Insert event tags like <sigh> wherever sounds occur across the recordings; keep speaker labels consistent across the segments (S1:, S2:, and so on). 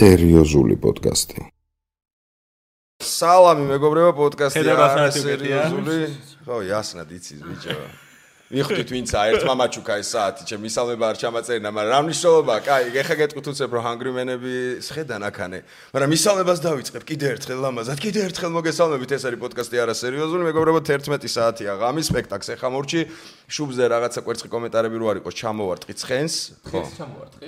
S1: სერიოზული პოდკასტი.
S2: სალამი მეგობრებო პოდკასტი
S3: საათი
S2: სერიოზული. ხო, იასნად იცის ბიჭო. მიხდით ვინცა ერთმა მაჩუკა ეს საათი, ჩემ მისალმება არ ჩამაწერინა, მაგრამ რა მნიშვნელობა, კაი, ეხა გეტყვით უცებ რომ ჰანგრიმენები შედან აქანე. მაგრამ მისალმებას დავიწყებ კიდე ერთხელ ლამაზად, კიდე ერთხელ მოგესალმებით, ეს არის პოდკასტი არა სერიოზული, მეგობრებო 11 საათია ღამის სპექტაკლს ეხა მორჩი. შუბზე რაღაცა კვერცხი კომენტარები რო არ იყოს, ჩამოვარტყი ცხენს. ხო.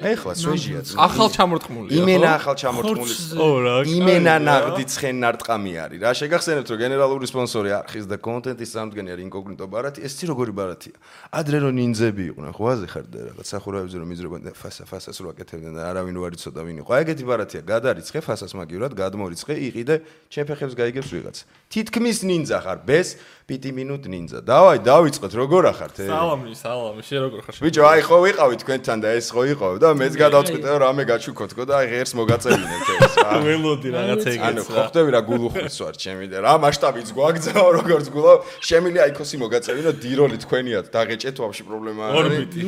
S2: ეხლა სვეჟია.
S3: ახალ ჩამორთმული.
S2: იმენა ახალ ჩამორთმული.
S3: ო რა.
S2: იმენა ნაღდი ცხენ ნარტყამი არის რა შეგახსენებთ რომ გენერალური სპონსორი არხის და კონტენტის სამდგენი არის ინკოგნიტო ბარათი ეს ცი როგორი ბარათია ადრე რომ ნინძები იყვნენ ხო აზი ხარ და რაღაც სახურავებზე რომ იზრებოდნენ და ფასა ფასას რო აკეთებდნენ და არავინ რო არ იცოდა ვინ იყო აი ეგეთი ბარათია გადარიცხე ფასას მაგივრად გადმორიცხე იყიდე ჩემ ფეხებს გაიგებს ვიღაც. თითქმის ნინძა ხარ ბეს პიტი მინუტ ნინძა. დავაი დავიწყოთ როგორ ახართ
S3: სალამი, სალამი, შე როგორ ხარ?
S2: ბიჭო, აი ხო ვიყავი თქვენთან და ეს ხო იყო და მეც გადავწყვიტე რომ რამე გაჩუქოთქო და აი ღერს მოგაწევინეთ ეს <laughs> რა.
S3: ველოდი რაღაცა
S2: ანუ
S3: ეგეც
S2: ხო ხდები რა გულუხვის ვარ ჩემი და რა მასშტაბიც გვაგზაო <laughs> როგორც გულავ. შემილი აიქოსი მოგაწევინო დიროლი თქვენიათ დაღეჭეთ ვაფშე პრობლემა არ არის.
S3: ორბიტი.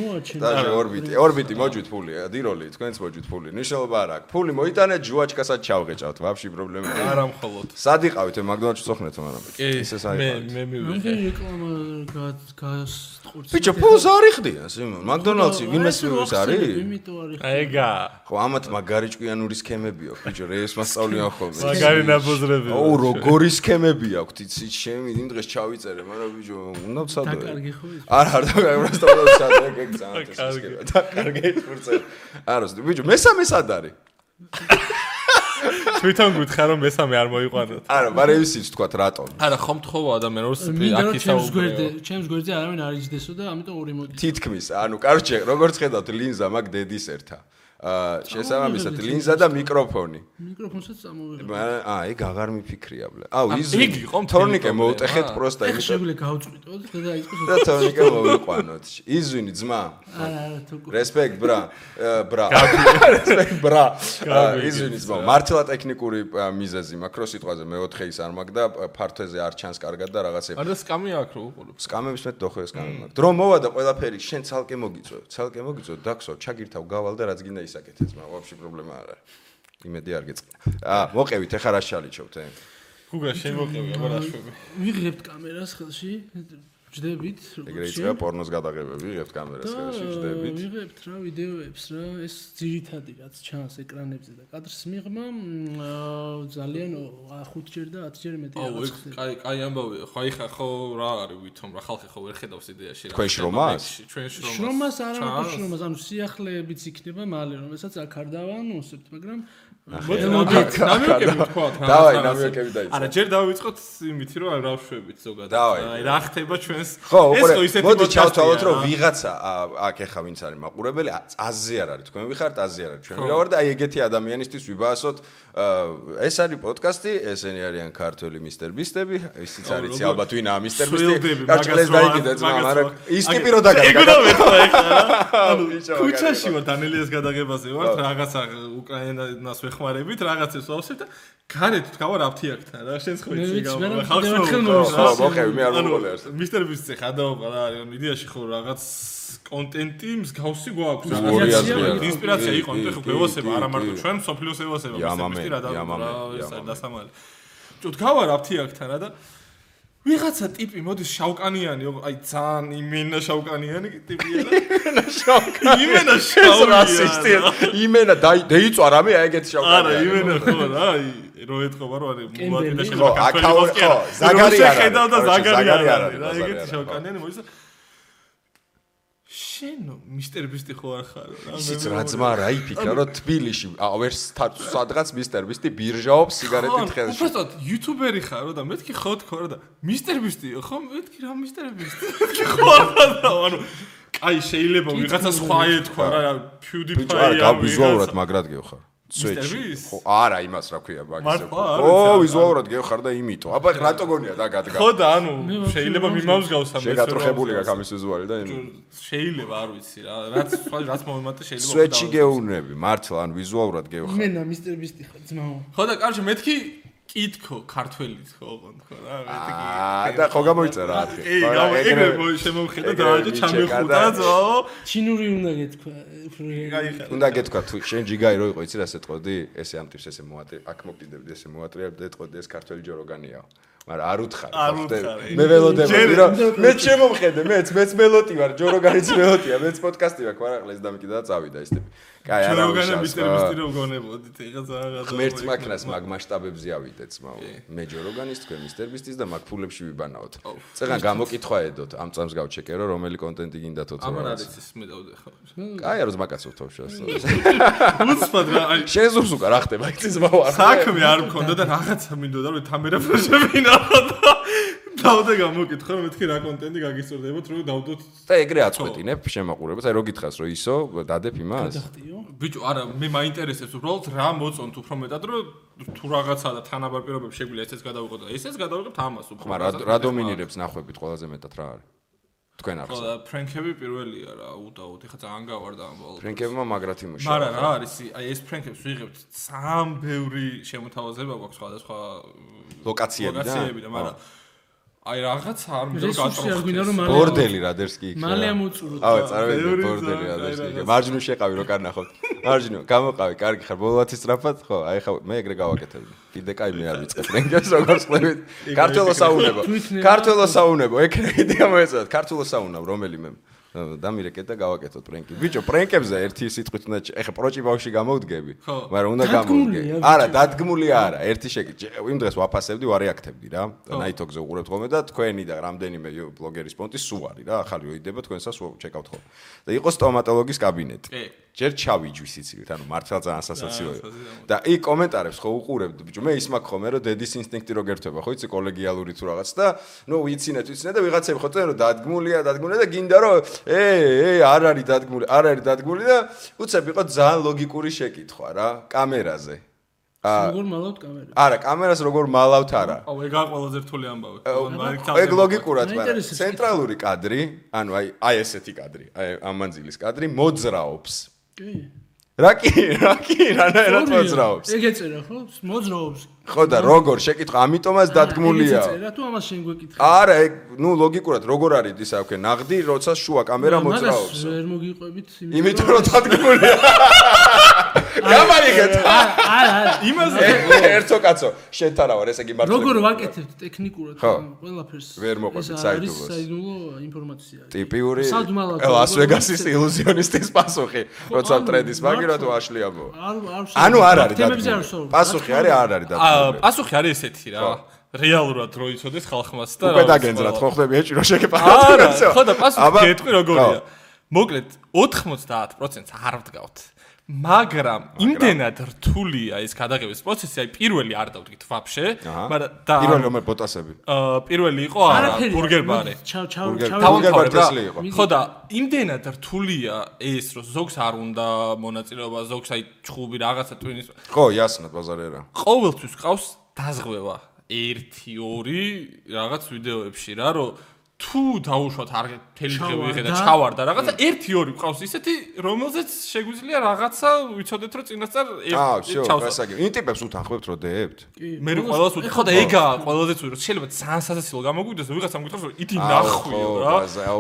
S2: და ორბიტი ორბიტი მოჯვით ფული დიროლი თქვენც მოჯვით ფული ნიშნულობა არ აქვს? ფული მოიტანეთ ჯუაჩკასაც ჩავღეჭავთ ვაფშე პრობლემა არ არის.
S3: არა მხოლოდ.
S2: სად იყავით მაგდონალდში წოხნეთ მაგრამ
S3: კი, მე
S2: საერთოდ
S3: მე
S4: მე
S3: მივიღე.
S4: რამდენი რეკლამა გასყურს.
S2: ბიჭო, ფულს არ იხდია, სიმონ. მაკდონალდსი ვინმეს ის არის?
S4: იმიტომ არის.
S3: ეგა.
S2: ხო, ამათ მაგარიჭკვიანური სქემები აქვს, ბიჭო, რეეს მასწავლიან ხოლმე.
S3: მაგარი ნაბოზრები.
S2: აუ, როგორი სქემები აქვს, იცი, შემი იმ დღეს ჩავიწერე, მაგრამ ბიჭო, უნდა ვცადო.
S4: დაკარგი ხო?
S2: არ არ დაკარგი, ვცადე, ეგ ძალიან დაკარგი. დაკარგი, ფურცე. არა, ბიჭო, მესამე სად არის?
S3: თვითონ გითხარ რომ მესამე არ მოიყვანოთ.
S2: არა მაგრამ ის ის თქვა რატომ
S3: არა, ხომ თხოვა ადამიანს
S4: მინდა რომ
S3: აქ
S4: ჩემს
S3: ისაუბრე.
S4: გვერდზე, ჩემს გვერდზე არავინ არ იჯდესო და ამიტომ ორი მოდი.
S2: თითქმის ანუ კარჩე როგორც ხედავთ ლინზა მაგ დედის ერთა შესაბამისად ლინზა და მიკროფონი.
S4: მიკროფონსაც წამოვიღე.
S2: მაგრამ აა ეგ აღარ მიფიქრია ბლე აუ ის
S3: იქ იყო მთელი
S2: თორნიკე მოუტეხეთ პროსტა იმიტომ
S4: შეგვიძლია გავწყვიტოთ და დაიწყოს.
S2: და თორნიკე მოვიყვანოთ. იზვინი ძმა.
S4: არა, თუ
S2: რესპექტ ბრა აა, ბრა. რესპექტ ბრა. <laughs> აა, იზვინი ძმა მართლა ტექნიკური აა, მიზეზი მაქვს რო სიტყვაზე მეოთხე ის არ მაქვს და აა, ფართოზე არ ჩანს კარგად და რაღაცე
S3: არა სკამი აქ რო უყურებ.
S2: სკამების მე დოხო ეს სკამები მაქვს. დრო მოვა და ყველაფერი შენ ცალკე მოგიწევ ცალკე მოგიწევ დახსო ჩაგირთავ გავალ და რაც გინდა ისაკეთე ძმა ვაფშე პრობლემა არ არის იმედი არ გეწყნა აა მოყევით ეხა რა შალიჩობთ ე
S3: გუგა შემოყევი აბა რა შვები.
S4: ვიღებთ კამერას ხელში. ჯდებით,
S2: ეგრე
S4: როგორც
S2: იწყება პორნოს გადაღებები ვიღებთ კამერას ხელში ჯდებით
S4: ვიღებთ რა ვიდეოებს რა, ეს ძირითადი რაც ჩანს ეკრანებზე და კადრს მიღმა ძალიან 5ჯერ და 10ჯერ მეტი
S3: აუ,
S4: რაღაც
S3: ეგ
S4: ხდება.
S3: კაი კაი ამბავია. ხო, აი ხა ხო რა არის ვითომ რა ხალხი ხო ვერ ხედავს იდეაში რა.
S2: თქვენ შრომას?
S3: მეკში, ჩვენ შრომას.
S4: შრომას არა მარტო შრომას, ანუ სიახლეებიც იქნება მალე, რომელსაც აქ არ დავანონსებთ, მაგრამ
S3: მოდი ნამიოკები თქვათ რა.
S2: დავაი, ნამიოკები დაიწყო.
S3: არა, ჯერ დავიწყოთ იმითი რომ რა ვშვებით ზოგადად. აი რა ხდება ჩვენს
S2: ხო,
S3: ხო ისეთი
S2: მოდი ჩავთვალოთ, რომ ვიღაცა აქ ეხა ვინც არის მაყურებელი, აზზე არ არის, თქვენ ვიხართ აზზე არ არის. ჩვენ ვიყავარ და აი ეგეთი ადამიანისთვის ვიბაასოთ, აა, ეს არის პოდკასტი, ესენი არიან ქართველი მისტერ ბისტები, ისიც არის ალბათ ვინაა მისტერ ბისტი. გაჭლეს
S3: არ-
S2: ძმა, მაგრამ ის ტიპი რო დაგაგა.
S3: ეგ უნდა მეთქვა ეხლა <laughs> ანუ ქუჩაში ვარ დანელიას გადაღებაზე ვარ, რაღაცა უკრაინას ვეხმარებით, რაღაცებს ვავსებ და გარეთ აფთიაქთან რა, შენს ხო გამო.
S4: რა
S3: ხალხს
S4: ერთხელ
S3: უყურებ,
S4: მოვისვა.
S3: რა.
S2: ხო, მოყევი, მე არ არსად.
S3: მისტერ ბისტი ხადაობა რა არის, იდეაში ხო რაღაც კონტენტი მსგავსი გვაქვს რაღაცა ინსპირაცია
S2: კი,
S3: იყო
S2: კი,
S3: ნუ ხო გვევასება
S2: კი,
S3: არა მარტო ჩვენ სოფლიოს ევასება
S2: იამამე,
S3: მისტერ ბისტი რა და რა ეს არის დასამალი ჯო თქვავარ აფთიაქთან რა და ვიღაცა ტიპი მოდის შავკანიანი, აი ძალიან იმენა შავკანიანი ტიპია და იმენა შავკანიანი.
S2: იმენა შავკანიანი. იმენა დაიწვა რამე აი ეგეთი შავკანიანი.
S3: არა, იმენა ხო რა, აი რო ეთქობა რო არის მუატი და შეიძლება კაცო
S2: ხო, ზაგარი არა.
S3: შეხედავ და ზაგარი
S2: არა.
S3: ეგეთი შავკანიანი მოდის და შენო მისტერ ბისტი ხო არ ხარო რა
S2: ისიც
S3: მე
S2: რა
S3: მე-
S2: ძმა რა იფიქრა რომ თბილისში ა, ვერ სთა- სადღაც მისტერ ბისტი ბირჟაობს სიგარეტით ხელში.
S3: უბრალოდ იუთუბერი ხარო და მეთქი ხო თქო რა და მისტერ ბისტიო ხო მეთქი რა მისტერ ბისტი <laughs> მეთქი ხო არა ანუ აი შეიძლება ვიღაცა სხვა ეთქვა რა PewDiePie
S2: არა გავიზუალურად მაგრად გევხარ. Სვეჩი. Ხო, არა იმას რა ქვია მაგის. ო, ვიზუალურად გევხარ და იმიტო. აბა რატო გონია და გადგა.
S3: ხო და ანუ შეიძლება
S4: ვაფშე
S3: მიმავსგავსა მე
S2: შეგატრხებული გაქვს ამის ვიზუალი და იმ
S3: შეიძლება არ ვიცი რა რაც რაც მომემატე შეიძლება
S2: სვეჩი გეუნები მართლა ან ვიზუალურად გევხარ.
S4: მენა მისტერ ბისტი ხარ ძმაო.
S3: ხო და კარჩე მეთქი კითხო ქართველიც ხო ოღონდ ხო რა მეთქი
S2: აა და ხო გამოიწერა
S3: კი გამო ეგრე შემოვხედა და დააჭა ჩამეხუტა ძო
S4: ჩინური უნდა გეთქვა
S2: უნდა გეთქვა თუ შენ ჯიგაი რო იყო იცი რა სეტყოდი ესე ამ ტიპს ესე მოატრი აქ მოკიდებდი ესე მოატრიალდი და ეთყოდი ეს ქართველი ჯოროგანიაო მაგრამ არ უთხარ
S3: არ
S2: ხო,
S3: უთხარ,
S2: მე ველოდებოდი რომ მე შემომხედე მეც მეც მელოტი ვარ ჯოროგანიც მელოტია მეც პოდკასტი ვარ ყარაღლეს დამკიდა და წავიდა ის ტიპი კაი არა უშავს,
S3: მისტერ
S2: ხო.
S3: მისტერ რო გონებოდით ეხა ზაღა
S2: ღმერთს მაქნას მაგ მასშტაბებზე ავიდეთ ძმაო. მე ჯოროგანის თქვენ მისტერ ბისტის და მაგ ფულებში ვიბანაოთ. წეგან გამოკითხვა ედოთ ამ წამს გავჩეკერო რომელი კონტენტი გინდათ თო
S3: ამან არის ის მე დავდე ხო
S2: კაი არა ზმაკაცო თოშას. <laughs>
S3: უცბად რა
S2: შენ ზურს უკან რა ხდება იცი ძმაო არ
S3: საქმე არ მქონდა და რაღაცა მინდოდა რომ თამერა ფროშებინა და დავდე გამოკითხა რომ მეთქი რა კონტენტი გაგისწორდებათ რომ დავდოთ
S2: და ეგრე აწყვეტინებ შემაყურებელს. აი რო გითხრას რომ ისო დადებ იმას?
S3: ბიჭო არა მე მაინტერესებს უბრალოდ რა მოწონთ უფრო მეტად რომ თუ რაღაცა და თანაბარ პირობებში შეგვიძლია ესეც გადავიღოთ და ესეც გადავიღებთ ამას უფრო
S2: მაგრამ რა- რა დომინირებს ნახვებით ყველაზე მეტად რა არის? თქვენ
S3: ხო
S2: არხს.
S3: და ფრენკები პირველია რა უდაოდ ეხა ძალიან გავარდა ამ ბოლოს
S2: ფრენკებმა მაგრად იმუშავა.
S3: მაგრამ რა არის აი ეს ფრენკებს ვიღებთ ძალიან ბევრი შემოთავაზება გვაქვს სხვადასხვა
S2: ლოკაციებიდან?
S3: ლოკაციებიდან მაგრამ აი რაღაცა არ მინდა
S4: მალე
S2: ბორდელი რა დერსკი იქ.
S4: მალე ამოწუროთ
S2: აუ წარმოვიდი
S3: ბევრი
S2: ბორდელი რა
S3: ძალიან
S2: დერსკი.
S3: კაი
S2: იქ. მარჯვნივ შეყავი რო კარნახოთ. <laughs> მარჯვნივ გამოყავი, კარგი ხარ, ბოლოათი სწრაფად, ხო, აი ხა მე ეგრე გავაკეთებდი. კიდე კაი მე არ ვიწყებ რენგებს როგორ ხლებით. <laughs> ქართულო საუნებო.
S4: იქნება-
S2: ქართულო საუნებო, ეგრე იდეა მოეწოდათ. ქართულო საუნავ რომელიმე დამირეკეთ და გავაკეთოთ პრენკი. ბიჭო, პრენკებზე ერთი სიტყვით უნდა ეხა პროჭი ბავში გამოვდგები, მაგრამ უნდა გამოვდგე. არა, დადგმულია არა, ერთი შეკი. იმ დღეს ვაფასებდი, ვარეაქტებდი რა. ნაითოგზე უყურებთ ხოლმე და თქვენი და რამდენიმე ბლოგერის პონტი სულ არის რა, ახალი რო იდება თქვენსას ჩეკავთ ხოლმე. და იყო სტომატოლოგის კაბინეტი.
S3: კი
S2: ჯერ ჩავიჯვი სიცილით, ანუ მართლა ძალიან სასაცილო იყო.
S3: სასაცილო.
S2: და იქ კომენტარებს ხო უყურებდი, ბიჭო, მე ის მაქვს ხოლმე, რომ დედის ინსტინქტი რო გერთვება, ხო იცი კოლეგიალური თუ რაღაც და ნუ ვიცინეთ, ვიცინეთ და ვიღაცები ხო წენ რომ დადგმულია, დადგმულია და გინდა რომ ე, ე, არ არის დადგმული, არ არის დადგმული და უცებ იყო ძალიან ლოგიკური შეკითხვა რა, კამერაზე. აა
S4: როგორ მალავთ კამერა
S2: არა, კამერას როგორ მალავთ არა.
S3: აუ ეგაა ყველაზე რთული ამბავი
S2: ეგ ლოგიკურად, მაგრამ ცენტრალური კადრი, ანუ აი აი ესეთი კადრი, აი ამ მანძილის კადრი მოძრაობს.
S4: კი
S2: რა კი, რა კი, რანაირად მოძრაობს.
S4: ეგ ეწერა ხო მოძრაობს
S2: ხო და როგორ შეკითხა, ამიტომაც დადგმულია.
S4: ეგ ეწერა თუ ამას შენ გვეკითხე
S2: არა, ეგ ნუ ლოგიკურად როგორ არის ისა ვქე ნაღდი, როცა შუა კამერა მოძრაობს.
S4: ვერ მოგიყვებით
S2: იმიტომ რომ დადგმულია. გამაიგეთ.
S4: არა არა
S3: იმაზე <laughs>
S2: ერთო კაცო, შენთან ვარ, ესე იგი მართლა.
S4: როგორ ვაკეთებთ ტექნიკურად
S2: ხო.
S4: ყველაფერს
S2: ვერ მოყვებით
S4: ეს არის
S2: საიდუმლოს.
S4: საიდუმლო ინფორმაცია
S2: ტიპიური
S4: სადმალად
S2: ლას
S4: როგორ
S2: ვეგასის
S4: ვაკეთებ?
S2: ილუზიონისტის პასუხი. როცა თუ
S4: მართლა.
S2: აშლიაბო.
S4: არ არ
S2: ანუ არ არის
S4: ვსაუბრობ.
S2: პასუხი არის არ არის დადგმული.
S3: პასუხი არის ესეთი რა რეალურად რო იცოდეს ხალხმაც და
S2: უკვე
S3: რა
S2: დაგენძრათ ხო ხდები ეჭი რომ შეგეპარა.
S3: არა <laughs> ხო და პასუხი გეტყვი როგორია მოკლედ 90%-ს არ ვდგავთ მაგრამ იმდენად რთულია ეს გადაღების პროცესი, აი პირველი არ დავდგით ვაფშე, მაგრამ და
S2: პირველი რომელ ბოტასები.
S3: აა, პირველი იყო არა ბურგერბარი.
S4: ჩავ ჩავ
S2: ბურგერ-
S4: ჩავ
S2: ბურგერ-
S3: დავამთავრებ რა.
S2: ბარტესლი იყო.
S3: ხო და იმდენად რთულია ეს, რომ ზოგს არ უნდა მონაწილეობა, ზოგს აი ჩხუბი რაღაცა ტვინის.
S2: ხო, იასნად ბაზარი არა.
S3: ყოველთვის ყავს დაზღვევა 1-2 რაღაც ვიდეოებში რა, რომ თუ დაუშვათ არ მთელი დღე ვიღე და
S4: ჩავარდა
S3: რაღაცა ერთი ორი ყავს ისეთი რომელზეც შეგვიძლია რაღაცა ვიცოდეთ რომ წინასწარ
S2: ჩავს. იმ ტიპებს უთანხმებთ რომ დეებთ?
S3: მე ყველას უთანხმობ. ხო და ეგაა ყველაზეც ვირო შეიძლება ძალიან სასაცილო გამოგვიდეს ვიღაც ამგვითხოს რომ იტი ნახვიო რა.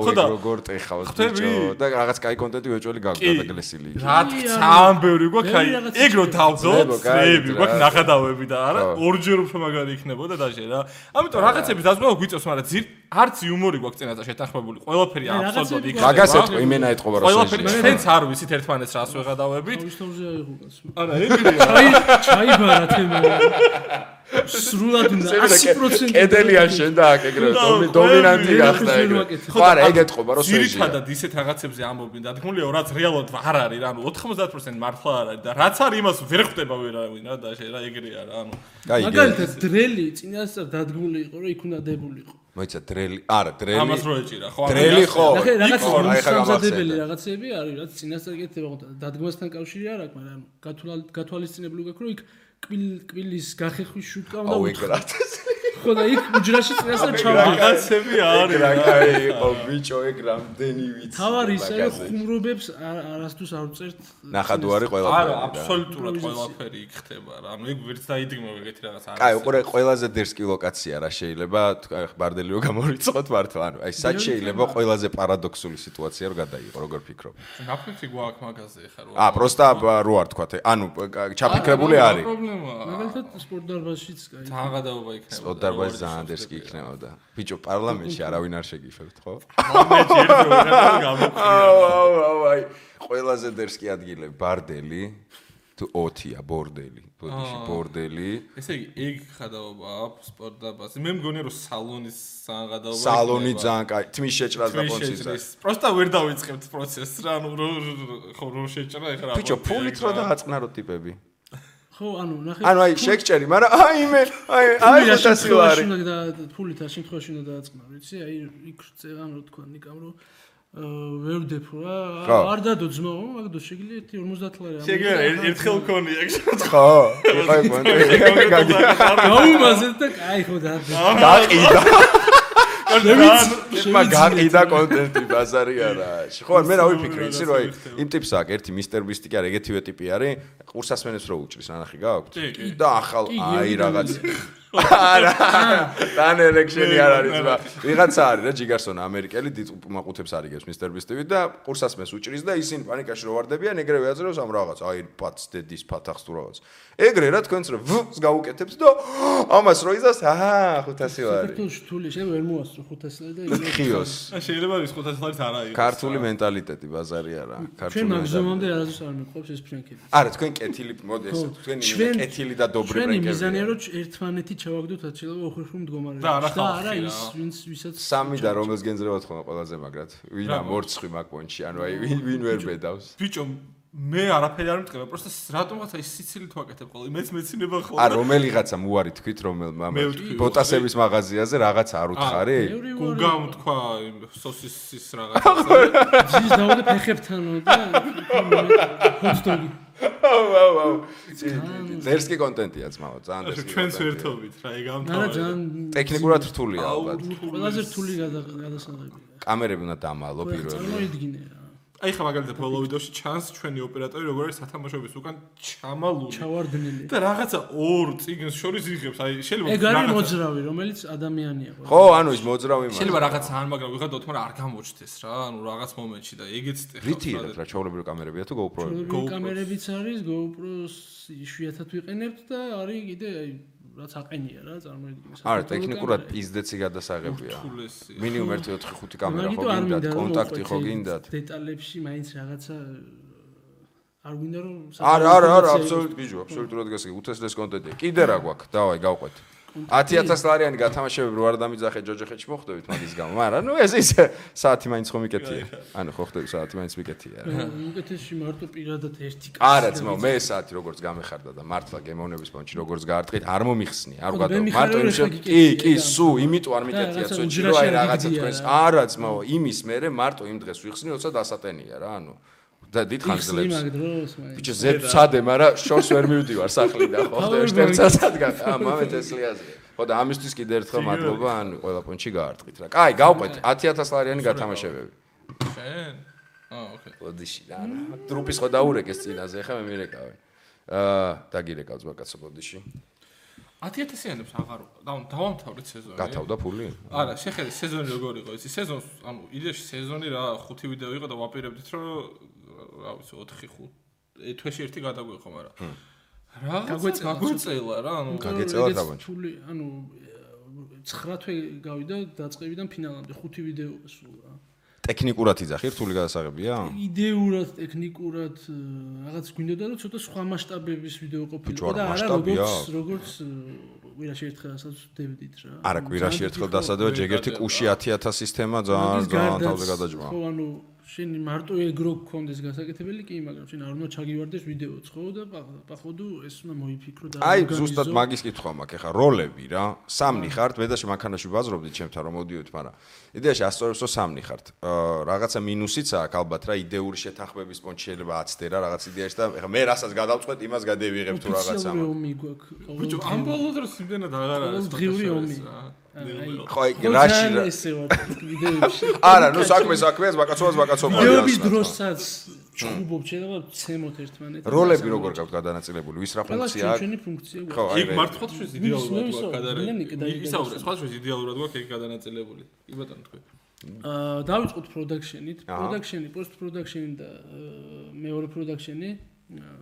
S2: ხო და როგორ ტეხავს ბიჭო და რაღაც კაი კონტენტი ვეჭველი გაგვდა და გლესილი.
S3: რა ძალიან ბევრი გვაქვს აი ეგ რო დავძოთ
S2: წრეები
S3: გვაქვს ნახადავები და არა ორჯერ უფრო მაგარი იქნებოდა და შე რა. ამიტომ რაღაცები დაზღვევა გვიწევს მაგრამ ძირ არც იუმორი გვაქვს წინასწარ შეთანხმებული. ყველაფერი
S4: აი,
S3: აბსოლუტურად იქ
S2: მაგას ეთქო იმენა ეთყობა რა
S3: ყველაფერი ჩვენც არ ვიცით ერთმანეთს რას ვეღადავებით. არა ეგრეა
S4: აი ჩაიბარა თემა სრულად უნდა 100%
S2: კედელიან შენ და აქ
S3: და ყველაფერი
S2: დომინანტი გახდა ეგრე. ხო არა ეგ ეთყობა რა შეიძლება.
S3: ძირითადად ისეთ რაღაცებზე ამბობენ დადგმულია რაც რეალურად არ არის რა ანუ 90% მართლა არ არის და რაც არის იმას ვერ ხვდება ვერავინ რა და შე რა ეგრეა რა ანუ
S4: მაგალითად დრელი წინასწარ დადგმული იყო რომ იქ უნდა დებულიყო
S2: მოიცა დრელი არა დრელი
S3: ამას რო ეჭირა ხო?
S2: დრელი ხო.
S4: რაღაც მოსამზადებელი რაღაცები არის რაც წინასწარ და დადგმასთან კავშირი არ აქვს მაგრამ გათვალ- გათვალისწინებული გაქვს რომ იქ კვილ კვილის გახეხვის შუტკა უნდა
S2: აუ ეგ
S4: უთხრა
S2: რა
S4: და იქ უჯრაში წინასწარ ჩავა.
S3: რაღაცები არის
S2: რა
S3: რა.
S2: კაი იყო ბიჭო ეგ რამდენი ვიცი
S4: თავარი ისე რომ
S2: მაგაზე.
S4: ხუმრობებს არ- არასდროს არ უწერთ.
S2: ნახადუარი
S3: არა,
S2: ყველაფერი რა.
S3: აბსოლუტურად ყველაფერი იქ ხდება რა. ანუ ეგ ვერც დაიდგმო ეგეთი რაღაც არის.
S2: კაი, უყურე ყველაზე დერსკი ლოკაცია რა შეიძლება ბარდელი რო გამორიცხოთ მართლა, ანუ აი სად შეიძლება ყველაზე პარადოქსული სიტუაცია რო გადაიღო, როგორ ფიქრობ?
S3: გაფიქრი გვაქვს მაგაზე ხა რო.
S2: აა, პროსტა რო არ თქვა, ანუ კ- ჩაფიქრებული
S3: არა,
S2: არის.
S3: პრობლემაა.
S4: მაგალითად სპორტ დარბაზშიც კაი.
S3: თან გადაობა იქნება.
S2: დარბაზი ძალიან დერსკი იქნებოდა. ბიჭო, პარლამენტში არავინ არ შეგიფებთ, ხო?
S3: მე ჯერ <laughs> რომ გამოხია.
S2: აუ, აუ, აუ, აი, ყველაზე დერსკი ადგილები, ბარდელი თუ ოთია, ბორდელი, ბოდიში ბორდელი.
S3: ესე იგი, ეგ ხადაობა აქვს სპორტ დაბაზი. მე მგონი რომ სალონის ძალიან გადაობა.
S2: სალონი ძალიან კაი, თმის შეჭრას და პონცის.
S3: შეჭრის. პროსტა ვერ დავიწყებთ პროცესს რა, ანუ რო ხო რო შეჭრა ეხლა რა.
S2: ბიჭო, ფულით
S3: რა.
S2: დააწყნარო ტიპები.
S4: ხო, ანუ ნახე.
S2: ანუ აი შეგჭერი, მაგრამ აი მე, აი აი
S4: ფული შემთხვევაში
S2: ვარი.
S4: უნდა და ფულით რა შემთხვევაში უნდა დააწყნა, ვიცი? აი იქ წერან რო თქვა ნიკამ რო ვერ ვდეფო რა. არ დადო ძმო, მაგდო შეგიძლია 50 ლარი. ამოიღო
S3: შეგიძლია
S4: და
S3: ერთ- ერთხელ ქონია ეგ
S2: ხო, იყავი პონტი.
S4: გაუმაზეთ და კაი ხო დადო.
S2: გაყიდა.
S4: შევიცი.
S2: მა გაყიდა კონტენტი ბაზარი არა. ხო, მე რა ვიფიქრე, იცი რომ აი იმ ტიპს აქვს ერთი მისტერ ბისტი კი არა, ეგეთივე ტიპი არის. ყურსასმენებს რო უჭრის, ანახი
S3: კი.
S2: და ახალ აი რაღაც არა, <laughs> თან ელექშენი არ არის ზმა. ვიღაცა არის რა ჯიგარსონა ამერიკელი დიდ მაყუთებს არიგებს მისტერ ბისტივი და ყურსასმენს უჭრის და ისინი პანიკაში რო ვარდებიან, ეგრევე აძლევს ამ რაღაც აი პატს დედის პათახს თუ რაღაც. ეგრე რა თქვენც რო ვს გაუკეთებს და ამას რო იზას, აჰა, 500 ლარი.
S4: საქართველოს თული შეიძლება ვერ მოასწრო 500 ლარი და
S2: ხიოს.
S3: შეიძლება ის 500 ლარით არა იყოს.
S2: ქართული მენტალიტეტი ბაზარი არა,
S4: ჩვენ
S2: ქართული
S4: მაგზომამდე არასდროს არ მიყვებს ეს ფრენკები.
S2: არა, თქვენ კეთილი მოდი ესე, თქვენი
S4: ჩვენ-
S2: კეთილი და dobri
S4: ჩვენი
S2: ბრენკები.
S4: მიზანია რომ ერთმანეთი ჩავაგდოთ აცილება უხერხულ მდგომარეობაში
S3: და არა
S4: არა ის ვინც ვისაც
S2: სამი და რომელს გენძრევათ ხოლმე ყველაზე მაგრად. ვინა მორცხვი მაგ პონჩი, ანუ აი ვინ ვინ ვერ ბედავს.
S3: ბიჭო, მე არაფერი არ მწყება, პროსტა რატომღაცა ის სიცილით ვაკეთებ ყოველ. მეც მეცინება ხოლმე.
S2: ა რომელიღაცა მუარი თქვით რომელმა
S3: მე
S2: ბოტასების მაღაზიაზე რაღაც არ უთხარი?
S4: მეორე
S3: გუგამ თქვა იმ სოსისის <laughs> რაღაცა.
S4: ძის დავდე ფეხებთანო და <laughs> ჰოტდოგი
S2: აუ აუ აუ. ზერსკი კონტენტია ძმაო, ძალიან ზერსკი.
S3: ჩვენც
S2: კონტენტია.
S3: ერთობით რა, ეგ ამ
S4: არა ძალიან
S2: ტექნიკურად რთულია ალბათ.
S4: ყველაზე რთული გადა- გადასაღებია
S2: კამერები უნდა დამალო პირველი.
S4: წარმოიდგინე რა
S3: აი ხა მაგალითად ბოლო ვიდეოში ჩანს ჩვენი ოპერატორი როგორ არის სათამაშოების უკან ჩამალული.
S4: ჩავარდნილი
S3: და რაღაცა ორ წიგნს შორის იღებს, აი შეიძლება
S4: ეგ არის მოძრავი რომელიც ადამიანია
S2: ხო, ანუ ის მოძრავი მას.
S3: შეიძლება რაღაც ან მაგრამ ვიღადოთ, მაგრამ არ გამოჩნდეს რა, ანუ რაღაც მომენტში და ეგეც ტეხავს.
S2: რითი ერთ რა ჩაოლებრივი კამერებია თუ GoPro-ები?
S3: GoPro-ს.
S4: კამერებიც არის GoPro-ს იშვიათად ვიყენებთ და არის კიდე აი რაც აყენია რა წარმოიდგინე
S2: არა, ტექნიკურად პიზდეცი გადასაღებია. მინიმუმ 1-4-5 კამერა ხო გინდათ, კონტაქტი ხო გინდათ?
S4: დეტალებში მაინც რაღაცა არ გვინდა რომ
S2: არა, არა, არა, აბსოლუტურად გიჟო, აბსოლუტურად გასაგე, უთესლეს კონტენტია. კიდე რა გვაქვს? დავაი, გავყვეთ. 10000 ლარიანი გათამაშებები რო არ დამიძახე ჯოჯოხეთში მოხდებით მაგის გამო. მაგრამ ნუ ეს ის საათი მაინც ხომ მიკეთია. ანუ ხო ხდები საათი მაინც მიკეთია. რა.
S4: უკეთესში მარტო პირადად ერთი კაცი
S2: არა, ძმაო, მე საათი როგორც გამეხარდა და მართლა გემოვნების პონჩი როგორც გაარტყით, არ მომიხსნი, არ ვგადო. მარტო იმ შე- კი, კი, სუ, იმიტომ არ მიკეთია ცოტა, რომ აი რაღაცა თქვენს
S4: რა.
S2: არა, ძმაო, იმის მერე მარტო იმ დღეს ვიხსნი, როცა დასატენია რა, ანუ და დიდხანს ძლებს. ბიჭო ზედ ვცადე, მაგრამ შორს ვერ მივდივარ სახლიდან, ხო?
S4: აუ,
S2: ხდები
S4: ვერ
S2: ერთსაცად ა მამე თესლიაზე. ხო და ამისთვის კიდე ერთხელ მადლობა, ანუ ყველა პონჩი გაარტყით რა. კაი, გავყვეთ 10000 ლარიანი გათამაშებები.
S3: შენ? აა, ოკეი.
S2: ბოდიში რა. ტრუპის ხო დაურეკეს წინაზე, ხა მე მირეკავე. აა, დაგირეკავ ზმაკაცო ბოდიში.
S3: 10000-იანებს აღარ დავა- დავამთავრეთ სეზონი.
S2: გათავდა ფული?
S3: არა, შეხედე სეზონი როგორ იყო ისი სეზონს, ანუ იდეაში სეზონი რა 5 ვიდეო იყო და ვაპირებდით რომ რა ვიცი 4-5 თვეში ერთი გადაგვიყო, მაგრამ რა
S4: გაგვეწელა,
S3: რა, ანუ
S2: გაგეწელა დაბანჩი.
S4: თული ანუ 9 თვე გავიდა დაწყებიდან ფინალამდე 5 ვიდეო სულ რა
S2: ტექნიკურად იძახი, რთული გადასაღებია?
S4: იდეურად, ტექნიკურად რაღაც გვინდოდა რომ ცოტა სხვა მასშტაბების ვიდეო ყოფილიყო და არა როგორც როგორც კვირაში ერთხელასაც ვდებდით რა.
S2: არა, კვირაში ერთხელ დასადება ჯერ ერთი კუში 10000 სისტემა ძალიან ძალიან თავზე გადაჯმა.
S4: ხო, ანუ შენ მარტო ეგრო გქონდეს გასაკეთებელი კი, მაგრამ შენ არ უნდა ჩაგივარდეს ვიდეოც ხო და походу ეს უნდა მოიფიქრო და
S2: აი ზუსტად მაგის კითხვა მაქვს ახლა როლები რა. სამნი ხართ, მე და შემაკანაში ვაზრობდი ჩემთან რომ მოდიოდით, მაგრამ იდეაში ასწორებსო სამნი ხართ. აა რაღაცა მინუსიც აქვს ალბათ რა, идеური შეთანხმების პონჩი შეიძლება 10 დერა რაღაც იდეაში და ახლა მე რასაც გადავწყვეტ, იმას გადევიღებ თუ რაღაცა.
S4: ოფიციალური ომი გვაქვს.
S3: ბიჭო, ამ ბოლო დროს იმდენად აღარ არის.
S4: დღიური ომი.
S2: ხო აი რაში რა-
S4: ესე ვარ <laughs> ვიდეოებში.
S2: არა ნუ საქმე საქმეა ბაკაცობას ბაკაცობა
S4: ვიდეოების დროსაც ჩხუბობ შეიძლება ცემოთ ერთმანეთს.
S2: როლები როგორ გაქვთ გადანაწილებული ვის რა ფუნქცია აქვს
S4: ჩვენი ფუნქცია
S2: ხო აი
S3: იქ
S2: რე-
S3: მართლა ხოთშეს იდეალურად
S4: კიდე
S3: ისაუბრე, სხვა შეს იდეალურად გვაქვს ეგ გადანაწილებული. კი ბატონო თქვი.
S4: აა დავიწყოთ პროდაქშენით. პროდაქშენი, პოსტ პროდაქშენი და მეორე პროდაქშენი. აა,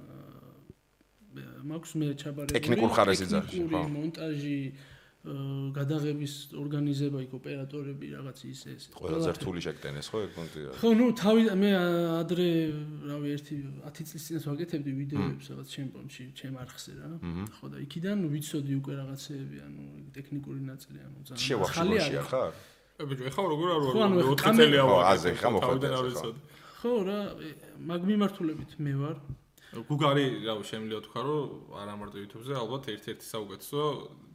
S4: მაქვს მე ჩაბარებული.
S2: ტექნიკურ ხარეს იძახი,
S4: ტექნიკური
S2: ხო.
S4: მონტაჟი აა, გადაღების ორგანიზება იქ ოპერატორები რაღაც ის ეს.
S2: ყველაზე რთული შეკტენეს ხო ეგ პონტი
S4: ხო, ნუ თავი მე ადრე, რავი, ერთი 10 წლის წინას ვაკეთებდი ვიდეოებს რაღაც ჩემპიონში, ჩემ არხზე რა. ხო და იქიდან ვიცოდი უკვე რაღაცეები, ანუ ტექნიკური ნაწილი, ანუ ძალიან
S2: შევახშილოში
S4: არის.
S2: ხარ
S3: ე ბიჭო, ეხლა როგორ არ ვარ?
S4: ეხლა
S3: 4
S4: კამერა-
S3: წელია
S2: ხო, აზე, ხა მოხდა
S3: თავიდან
S2: ეს,
S3: არ
S2: ხო.
S4: რა, მაგ მიმართულებით მე ვარ.
S3: გუგარი, რავი, შემიძლია თქვა, რომ არა მარტო YouTube-ზე, ალბათ ერთ-ერთი საუკეთესო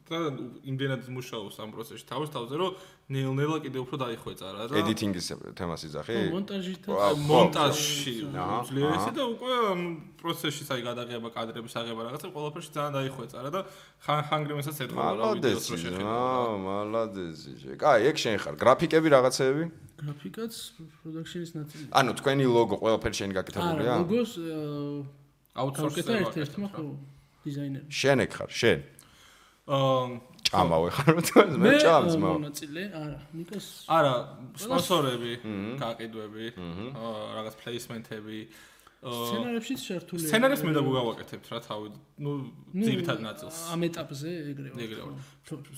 S3: და იმდენად მუშაობს ამ პროცესში თავის თავზე, რომ ნელ-ნელა კიდე უფრო დაიხვეწა რა და
S2: ედიტინგის თემას იძახი ვაუ, ხო.
S3: მონტაჟში
S2: აჰა,
S3: ძლიერესი
S2: აჰა.
S3: და უკვე ამ პროცესში საი გადაღება, კადრების აღება რაღაცა ყველაფერში ძალიან დაიხვეწა რა და ხან ხანგრიმესაც ეთქვა რა ვიდეოს რო შეხედა.
S2: აა მალადესი კაი ეგ შენ ხარ გრაფიკები რაღაცეები
S4: გრაფიკაც პროდაქშენის ნაწილი.
S2: ანუ თქვენი ლოგო ყველაფერი
S4: არა,
S2: გაკეთებულია
S4: ლოგოს
S3: აუთსორსზე
S4: გავკეთა ერთ-ერთმა ხო დიზაინერი.
S2: შენ ეგ ხარ შენ
S3: აა
S2: ჭამავე ხარ თუ მე ჭამს
S4: აა,
S2: მა
S4: მონაწილე, არა, ნიკოს
S3: არა, სპონსორები, გაყიდვები, აა, რაღაც პლეისმენტები, აა,
S4: სცენარებშიც შერთული.
S3: სცენარებს მე და გუგავაკეთებთ რა თავი, ну, ძირითად ნაწილს.
S4: ამ ეტაპზე ეგრევე.
S3: ეგრევე.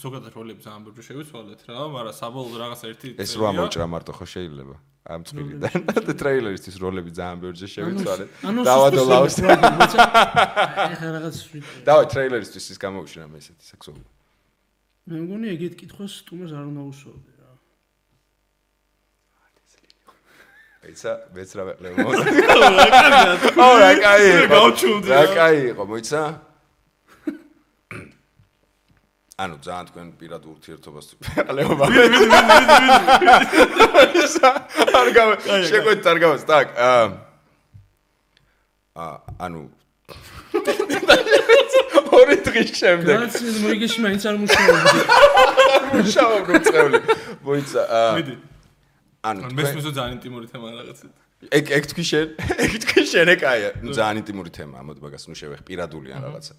S3: ზოგადად როლები ძალიან ბევრი შევიცვალეთ რა, მაგრამ საბოლოო რაღაც ერთი
S2: ეს რო ამოჭრა მარტო ხო შეიძლება ამ წვილიდან და ტრეილერისთვის როლები ძალიან ბევრჯერ შევიცვალეთ დავადოლავს <laughs>
S4: ეხა რაღაც ვიტყვი.
S2: დავაი ტრეილერისთვის ის გამოუშვი რამე ესეთი სექსუალური
S4: მე მგონი ეგეთ კითხვას სტუმარს არ უნდა უსვამდე რა.
S2: ეცა მეც რა ვეყლე მოდი <laughs> ო რა კაი იყო
S3: გავჩუმდი
S2: რა
S3: რა.
S2: კაი იყო მოიცა ანუ ძალიან თქვენ პირად ურთიერთობას ვეყლეობა არ გავა შეგვეთ არ გავას так ა ანუ ორი დღის შემდეგ
S4: გრაცია მოიგეში მაინც არ მუშაობდი. <laughs>
S2: შავ როწეული მოიცა ა,
S3: მიდი.
S2: ანუ
S3: მესმესო ძალიან ინტიმური თემა რაღაცა.
S2: ეგ ეგ თქვი შენ <laughs> ეგ თქვი შენ ეკაია ნუ ძალიან ინტიმური თემაა მოდი მაგას ნუ შევეხ პირადული ან რაღაცა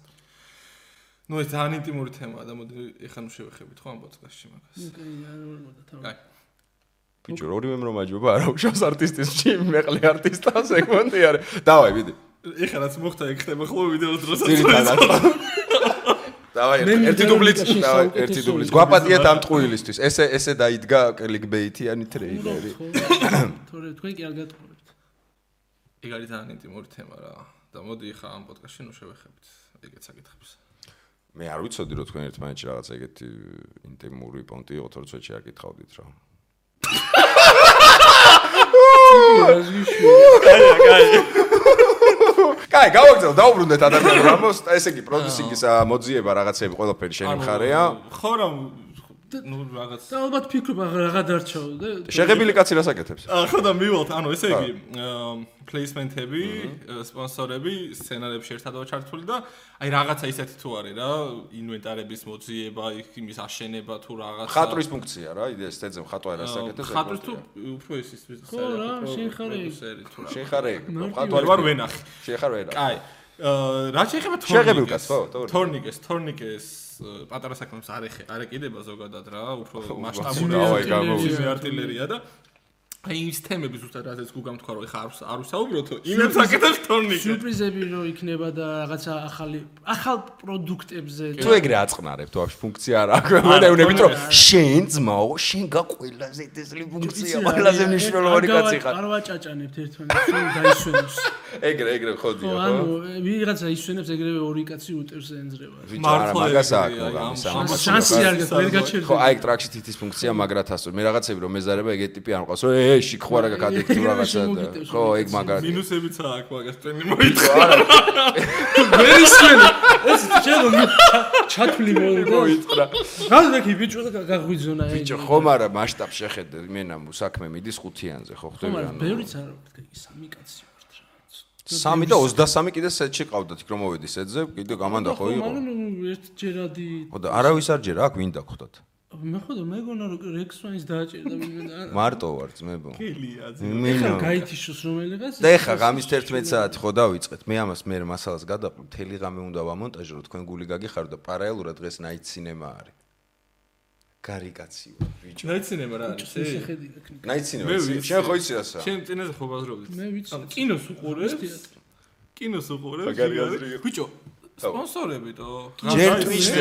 S3: ნუ ეს ძალიან ინტიმური თემაა და მოდი ეხლა ნუ შევეხებით ხო ამ პოდკასტში მაგას.
S4: კაი, არ ვარ თავი.
S3: კაი.
S2: ბიჭო ორივე მომაჯობა არა უშავს არტისტისთვის მეყლე არტისტას ეგ მონდი არა დავაი ვიდი
S3: ეხლა რაც მოხდა ეგ ხდება ხოლმე ვიდეოს დროსაც.
S2: ძირითადად <laughs> <laughs> დავაი ერთი დუბლიც დავაი ერთი დუბლიც გვაპატიეთ ამ ტყუილისთვის ესე ესე დაიდგა კლიკბეითიანი ტრეილერი.
S4: თორე თქვენ კი არ გატყურებთ.
S3: ეგ არის ძალიან ინტიმური თემა რა. და მოდი ეხლა ამ პოდკასტში ნუ შევეხებით. ეგეთ საკითხებს.
S2: მე არ ვიცოდი რომ თქვენ ერთმანეთში რაღაც ეგეთი ინტიმური პონტი თორე წვეთში არ გითხავდით რა
S3: კაია, კაია.
S2: კაი, გავაგზავნე, დაუბრუნდეთ ადამიანებს. რამოს, ესე იგი, პროდიუსინგის მოძიება რაღაცები ყველაფერი შენი მხარეა.
S3: ხო რა ნუ რაღაც
S4: და ალბათ ფიქრობ რაღა დარჩაო და
S2: შეღებილი კაცი რას აკეთებს?
S3: აა ხო და მივალთ, ანუ ესე იგი, პლეისმენტები, სპონსორები, სცენარებში ერთადაა ჩართული და აი რაღაცა ისეთი თუ არის რა, ინვენტარების მოძიება, იმის აშენება თუ რაღაცა.
S2: ხატვის ფუნქცია რა, იდეა სტეძე ხატვა რას აკეთებს?
S3: ხატვის თუ უფრო ის ის
S4: ხო რა, შენ ხარ
S2: შენ ხარ ეგ,
S3: ვარ ვენახი.
S2: შენ ხარ ვერა.
S3: კაი. აა რა შეიძლება
S2: შეღებილ კაცს, ხო, თორნიკეს.
S3: თორნიკეს, თორნიკეს პატარა საქმეებს არ ეხე არ ეკიდება ზოგადად რა უფრო <laughs> მასშტაბური არტილერია და აი ის თემები ზუსტად რაზეც გუგამ თქვა რომ ეხა არ არ ვსაუბროთო, იმებს აკეთებს თორნიკე.
S4: სიურპრიზები რო იქნება და რაღაცა ახალი ახალ პროდუქტებზე
S2: თუ ეგრე აწყნარებ, თუ აქვს ფუნქცია არ აქვს. მე დაუნებით რომ შენ ძმაო, შენ გაყოლაზე ეს ფუნქცია, ყველაზე მნიშვნელოვანი კაცი ხარ.
S4: არ ვაჭაჭანებთ ერთმანეთს რომ დაისვენოს <laughs>
S2: ეგრე, ეგრე
S4: ხო
S2: ხოდია,
S4: ანუ
S2: ხო?
S4: ვიღაცა ისვენებს ეგრევე ორი კაცი უტერს ენძრევა
S2: არა, მაგას აქვს მოგამის
S3: შანსი
S2: ამას.
S4: შანსი არ ვერ
S2: ხო,
S4: გაჩერდება
S2: აი ტრაქში თითის ფუნქცია მაგრათ ასწორ. მე რაღაცები რომ მეზარება ეგეთი ტიპი არ მყავს, რომ ე შიქ ხო არა გაქვს თუ რაღაცა და ხო ეგ მაგარი.
S3: მინუსებიც აქვს მაგას ტენი <laughs> მოიწო
S2: არა
S4: ვერისმენი ეს შეიძლება <laughs> ჩათვლი
S2: მოიწრა
S4: რა კი ბიჭო და გაღვიძონა ეგ.
S2: ბიჭო ხომ არა მასშტაბ შეხედე მენა საქმე მიდის ხუთიანზე ხო
S4: ხომ
S2: ხდები
S4: არა
S2: ანუ
S4: ბევრიც არ ვქ იგი სამი კაცი ვართ რა
S2: სამი და 23 კიდე სეტში ყავდათ იქ რომ მოვედი სეტზე კიდე გამანდა ხო იყო.
S4: მაგრამ ერთჯერადი
S2: ხო და არავის არ ჯერა აქ ვინ დაგხვდათ
S4: მე ხო და მეგონა რომ რექსვანის დააჭერდა ვინმე
S2: მარტო ვარ ძმებო.
S3: კელიაძე
S4: ეხლა
S2: მენა
S4: გაითიშოს რომელიღაც
S2: და ეხა ღამის 11 საათი ხო დავიწყეთ. მე ამას მე მასალას გადაყვი მთელი ღამე უნდა ვამონტაჟო რომ თქვენ გული გაგიხარო და პარალელურად დღეს night cinema არის. გარიკაცი ვარ ბიჭო.
S3: ნაი ცინემა რა არის ე?
S4: შეხედი ექნიკა
S2: night cinema
S3: მე
S2: იცი?
S3: ვიცი.
S2: შენ ხო იცი რასა
S3: შენ წინაზე ხო ბაზრობდი
S4: მე ვიცი.
S3: კინოს უყურებს? კინოს უყურებს ბიჭო სპონსორები თო
S2: ჯერ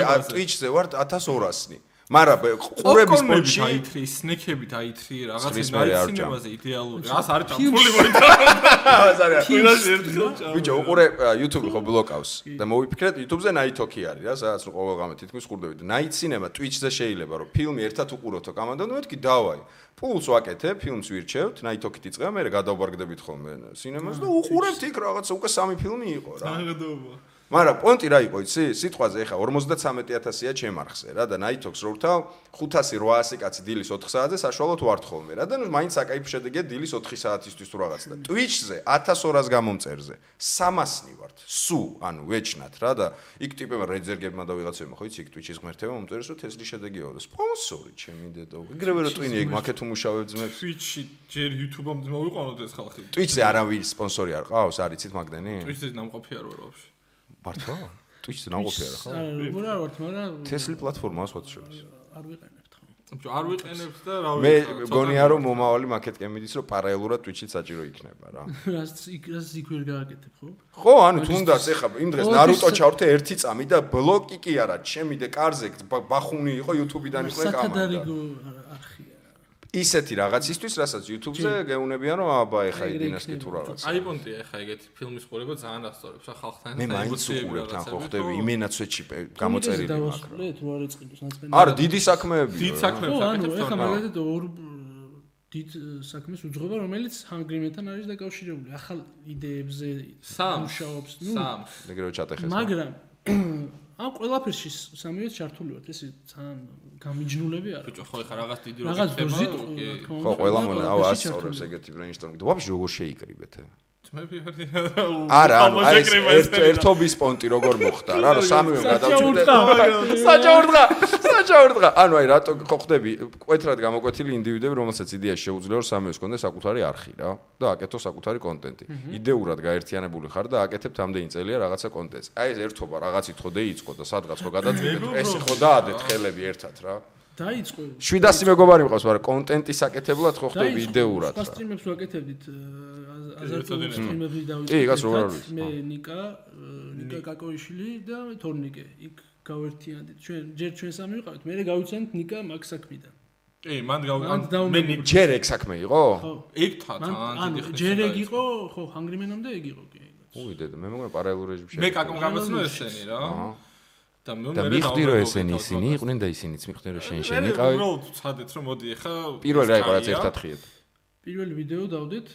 S2: ა, Twitch-ზე ვარ 1200-ნი მაგრამ ყურების პონჩი
S3: აითრი სნექები დაითრი რაღაცა
S2: ცხვრის მერე არ
S3: ნაი
S2: ჭამ.
S3: ცინემაზე იდეალური რას არის ფილმს ერთხელ ჭამ
S2: ბიჭო უყურე YouTube-ი ხო ბლოკავს. და მოვიფიქრეთ YouTube-ზე Night Talk-ი არის რა სადაც რომ ყოველ ღამე თითქმის ყურდებით და Night Cinema Twitch-ზე შეიძლება რომ ფილმი ერთად უყუროთო კამანდო და მეთქი დავაი. პულს ვაკეთებ ფილმს ვირჩევთ Night Talk-ით იწყება მე გადავბარგდებით ხოლმე სინემას და უყურებთ იქ რაღაცა უკვე სამი ფილმი იყო რა.
S3: აღდობა
S2: მაგრამ პონტი რა იყო იცი? სიტყვაზე ეხა 53000-ია ჩემარხზე რა და Nightox რო ვთავ 500-800 კაცი დილის 4 საათზე საშუალოდ ვართ ხოლმე რა და ნუ მაინც აკაიფ შედეგია დილის 4 საათისთვის თუ რაღაც და Twitch-ზე 1200 გამომწერზე 300-ნი ვართ. სუ, ანუ ვეჩნათ რა და იქ ტიპებმა რეძერგებმა და ვიღაცებმა ხო იცი იქ Twitch-ის ღმერთებმა მომწერეს რომ თესლი შედეგია და სპონსორი ჩემი დედო. იგრევე რომ ტვინი ეგ მაქეთ უმუშავებ ძმებს.
S3: Twitch-ში ჯერ YouTube-ამდე მოვიყვანოთ ეს ხალხი
S2: Twitch-ზე არავის სპონსორი არ ყავს, არიცით მაგდენი?
S3: Twitch-ზე ნამყოფი არ ვარ ვაფშე
S2: მართლა? Twitch-ზე ნაყოფი არა ხო?
S4: არა როგორ არ ვართ მაგრამ
S2: თესლი პლატფორმა სხვა შორის.
S4: არ ვიყენებთ ხო
S3: ბიჭო არ ვიყენებთ და რა
S2: მე
S3: ვიცი
S2: გონია რომ მომავალი მაკეტკე მიდის რომ პარალელურად Twitch-ით საჭირო იქნება რა. <laughs>
S4: რას იქ რას იქ ვერ გააკეთებ ხო
S2: ხო, ანუ თუნდაც ეხა იმ დღეს
S4: სა-
S2: ჩავრთე ერთი წამი და ბლოკი კი არა, ჩემი და კარზე ბა- ბახუნი იყო YouTube-დან იყო კამარა.
S4: სათადარიგო არხია
S2: ისეთი რაღაცისთვის, რასაც YouTube-ზე გეუნებიან რომ აბა ეხა იდინასკი თუ რაღაც.
S3: აი პონტია ხა ეგეთი ფილმის ყურება ძალიან ასწორებს ხა ხალხთან
S2: მე
S3: და ემოციები
S2: უყურებ თან ხო
S3: რაღაცები,
S2: ხდები
S3: ხო?
S2: იმენაც ვეჩი გამოწერილი მაგრამ.
S4: დავასრულეთ რო არ ეწყიდოს ნაწმენი
S2: არა, დიდი საქმეები.
S3: დიდ
S2: რა.
S3: საქმე-
S4: ხო ანუ
S3: საკეთებს
S4: ეხლა
S3: თორემ.
S4: მაგალითად ორ დიდ საქმეს უძღვება რომელიც ჰანგრიმენთან არის დაკავშირებული ახალ იდეებზე
S3: სამს
S4: მუშაობს ნუ
S3: სამს
S2: ეგრევე ჩატეხეს.
S4: მაგრამ <coughs> ამ ყველაფერში სამივე ჩართული ვართ ესე ძალიან გამიჯნულები არა
S3: ბიჭო ხო ხა რაღაც დიდი
S4: რაღაც
S3: ხდება,
S2: ხო, ყველა მონა, აუ ასწორებს ეგეთი brainstorming. და ვაფშე როგორ შეიკრიბეთ?
S3: ძმები
S2: არა, ანუ ეს ერთ ერთობის პონტი როგორ მოხდა რა, რომ სამივე გადავჭირდეთ.
S4: საჭაურდღა.
S2: საჭაურდღა. ანუ აი რატო ხო ხდები კვეთრად გამოკვეთილი ინდივიდები, რომელსაც იდეაში შეუძლია რომ სამივეს კონდეს საკუთარი არხი რა და აკეთო საკუთარი კონტენტი. იდეურად გაერთიანებული ხარ და აკეთებ ამდენი წელია რაღაცა კონტენტს. აი ეს ერთობა რაღაცით ხო დაიწყო და სადღაც ხო გადაწყვეტეთ. ეს ხო დაადეთ ხელები ერთად რა.
S4: დაიწყო
S2: 700 მეგობარი მყავს, მაგრამ კონტენტის აკეთებლად ხო ხდები იდეურად რა.
S4: სტრიმებს ვაკეთებდით აზარტული
S3: ერთად
S4: სტრიმები
S2: კი, იგას როგორ არ
S4: დავიწყეთ
S2: ვიცი,
S4: მე ნიკა ნიკა კაკოიშვილი და მე თორნიკე. იქ გავერთიანდით ჩვენ ჯერ ჩვენ სამი ვიყავით? მე გავიცანთ ნიკა მაგ საქმიდან.
S3: კი მან გავგან მე
S2: ჯერ ეგ საქმე იყო?
S4: ხო.
S3: ეგ თან დიდი ხნის
S4: ჯერ ეგ იყო ხო ჰანგრიმენამდე ეგ იყო კი
S2: უი დედა, მე მგონი პარალელურ რეჟიმში.
S3: მე კაკომ გამოცნო ესენი რა. და მე
S2: და მიხდი რომ ესენი ისინი იყვნენ და ისინიც მიხდნენ რომ შენ შენ
S3: შენ
S2: იყავი.
S3: უბრალოდ ვცადეთ რომ მოდი ახლა
S2: პირველი რა იყო რაც ერთად ხიეთ.
S4: პირველი ვიდეო დავდეთ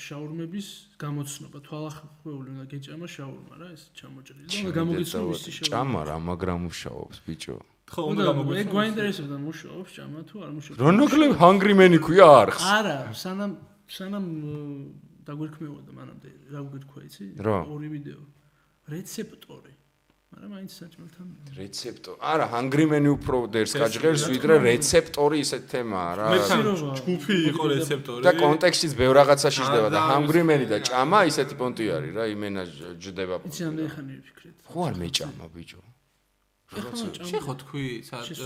S4: შაურმების გამოცნობა. თვალახმეული უნდა გეჭამა შაურმა რა ეს ჩამოჭრილი და უნდა გამოგიცნო ვისი შაურმა.
S2: ჭამა რა მაგრამ მუშაობს ბიჭო.
S3: ხო
S4: უნდა
S3: უნდა
S4: ეგ
S3: გამოგვიცხო
S4: გვაინტერესებდა მუშაობს ჭამა თუ არ მუშაობს.
S2: რონოკლებ ჰანგრიმენი ქვია არხს.
S4: არა სანამ სანამ აა, დაგვირქმევოდა მანამდე რა გვირქვა იცი ორი ვიდეო. რეცეპტორი მაგრამ მაინც საჭმელთან
S2: რეცეპტორი. არა, ჰანგრიმენი უფრო დერს გაჟღერს ვიდრე რეცეპტორი ისეთ თემაა რა.
S3: ჯგუფი იყო რეცეპტორი
S2: და კონტექსტიც ბევრ რაღაცაში ჯდება და
S3: და
S2: ჰანგრიმენი და ჭამა ისეთი პონტი არის რა, იმენა ჟ- ჯდება.
S4: იცი ამდე ხანი ვიფიქრეთ
S2: ხო არ მეჭამა ბიჭო.
S4: ეხლა ჭამა
S3: შენ ხო თქვი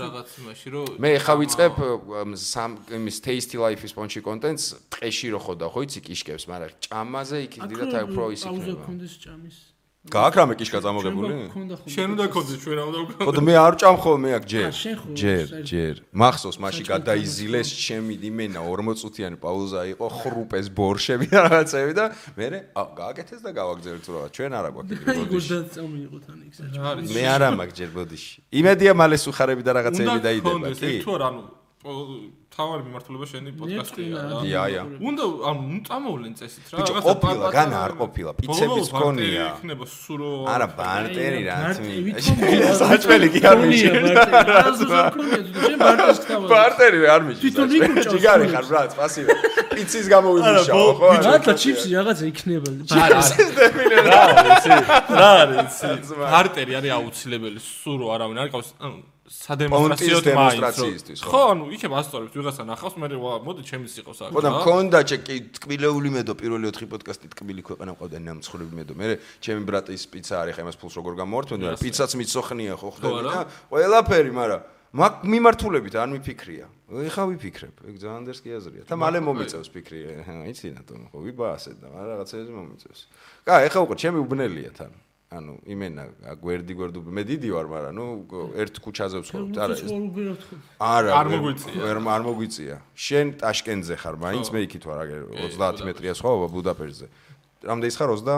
S3: რაღაც იმაში რომ
S2: მე ხა ვიწყებ ამ, სამ იმის tasty life-ის პონჩი კონტენტს ტყეში რო ხოდა ხო იცი კიშკებს, მაგრამ ჭამაზე იქ დიდად აი უფრო ის
S4: აუზა
S2: იქნება.
S4: კონდეს ჭამის
S2: გააქვს რამე კიშკა წამოგებული?
S3: შენ უნდა კონდეს ჩვენ არ უნდა
S2: ხო და მე არ ჭამ ხოლმე აქ ჯერ. ჯერ, ჯერ. მახსოვს მაშინ
S4: საჭმელთან
S2: გადაიზილეს ჩემი იმენა 40-წუთიანი პაუზა იყო, ხრუპეს ბორშები და რაღაცები და მე აა გააკეთეს და გავაგზავნეთ თუ რაღაც. ჩვენ არა გვაქვს ეგრე ბოდიში. მე არა მაქვს ჯერ ბოდიში. იმედია მალე სუხარები და რაღაცები
S3: უნდა
S2: დაიდება, კი?
S3: ეგ თუ არა ანუ თავარი მიმართულება შენი პოდკასტია რა.
S2: ია, ია.
S3: უნდა ანუ ნუ წამოვლენ წესით რა.
S2: ბიჭო,
S3: რაღაცა
S2: ყოფილა, განა არ ყოფილა, პიცების
S3: ბოლოს
S2: მქონია.
S3: ბარტერი იქნება სურო.
S2: არა, ბარტერი რა თმი.
S4: ვითომ <laughs>
S2: საჭმელი კი არ მიში.
S4: შენ ბარტერს ხთავად.
S2: ბარტერი არ მიში.
S4: თვითონ <laughs> იქუჭავს <laughs>
S2: ჯიგარი ხარ ბრატ, სპასიბო. პიცის გამოვიმუშაო, ხო? არა?
S4: მართლა ჩიპსი რაღაცა იქნება.
S3: რა არის იცი? რა არის იცი? ბარტერი არის აუცილებელი, სურო არავინ არ ყავს, ანუ სადემონსტრაციო
S2: დემონსტრაციისთვის, ხო?
S3: ანუ იქებ ასწორებს ვიღაცა ნახავს, მე მოდი ჩემი სიყოს აქ.
S2: ხო და მქონდა კი ტკბილეული მედო პირველი 4 პოდკასტი ტკბილი ქვეყანა მყავდა ნამცხრები მედო. მე ჩემი ბრატის პიცა არის, ხა იმას ფულს როგორ გამოვართმევდი, მაგრამ პიცაც მიცოხნია ხო ხდები და ყველაფერი, მაგრამ მაგ მიმართულებით არ მიფიქრია. ეხა ვიფიქრებ, ეგ ძალიან დერს კი აზრია. და მალე მომიწევს ფიქრი, იცი რატომ ხო ვიბაასე და მაგრამ რაღაცეზე მომიწევს. კა, ეხა უკვე ჩემი უბნელია თან. ანუ იმენა გვერდი გვერდი მე დიდი ვარ, მაგრამ ნუ ერთ ქუჩაზე ვცხოვრობ, არა ეს არა
S3: არ მოგვიწია.
S2: ვერ არ მოგვიწია. შენ ტაშკენტზე ხარ, მაინც მე იქით ვარ, აგერ 30 მეტრია სხვაობა ბუდაპეშტზე. რამდენის ხარ 20?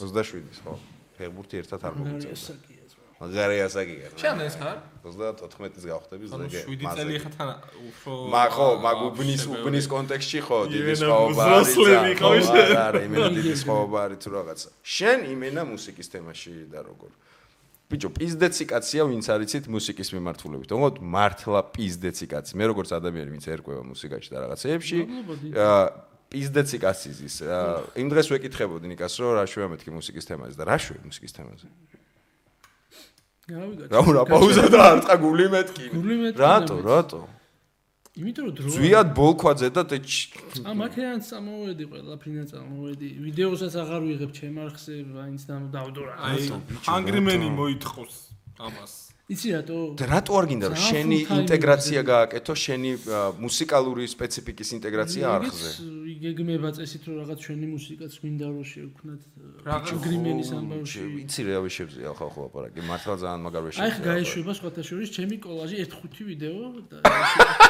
S2: 27-ის, ხო. ფეხბურთი ერთად არ მოგვიწევს. მაგარი ასაკია.
S3: შენ ეს ხარ?
S2: 34-ის გავხდები
S3: ანუ
S2: ზეგე.
S3: 7 წელი ხა თან უფრო
S2: მაგ ხო, მაგ უბნის უბნის კონტექსტში ხო, დიდი სხვაობა არის.
S3: მზროსლები
S2: ხო,
S3: შენ.
S2: არა, იმენა დიდი სხვაობა არის თუ რაღაცა. შენ იმენა მუსიკის თემაში და როგორ? ბიჭო, პიზდეცი კაცია, ვინც არიცით მუსიკის მიმართულებით. თუმცა მართლა პიზდეცი კაცი. მე როგორც ადამიანი, ვინც ერკვევა მუსიკაში და რაღაცეებში, აა პიზდეცი კაცი ის. აა, იმ დღეს ვეკითხებოდი ნიკას, რომ რა შვია მეთქი მუსიკის თემაზე და რა შვია მუსიკის თემაზე? რა უნდა პაუზა და არ წა გული მეთქი.
S4: და
S2: რატო, რატო?
S4: იმიტომ რომ დრო
S2: ზვიად ბოლქვაძე და ტეჩ
S4: ა მაქედან წამოვედი ყველაფრიდან წამოვედი ვიდეოსაც აღარ ვიღებ ჩემ არხზე აინც დავდურა
S3: აი ჰანგრიმენი მოითხოვს ამას.
S4: იცი რატო
S2: და რატო არ გინდა? რომ შენი ინტეგრაცია გააკეთო შენი მუსიკალური სპეციფიკის ინტეგრაცია არხზე?
S4: იგეგმება წესით რომ რაღაც ჩვენი მუსიკაც გვინდა რომ შევქნათ
S3: რაღაც
S4: გრიმენის ამბავში.
S2: იცი რა ვეშევზია ხო ხო აპარაკი. მართლა ძალიან მაგარ
S4: აი ხა გაეშვება სხვათა შორის ჩემი კოლაჟი 1-5 ვიდეო და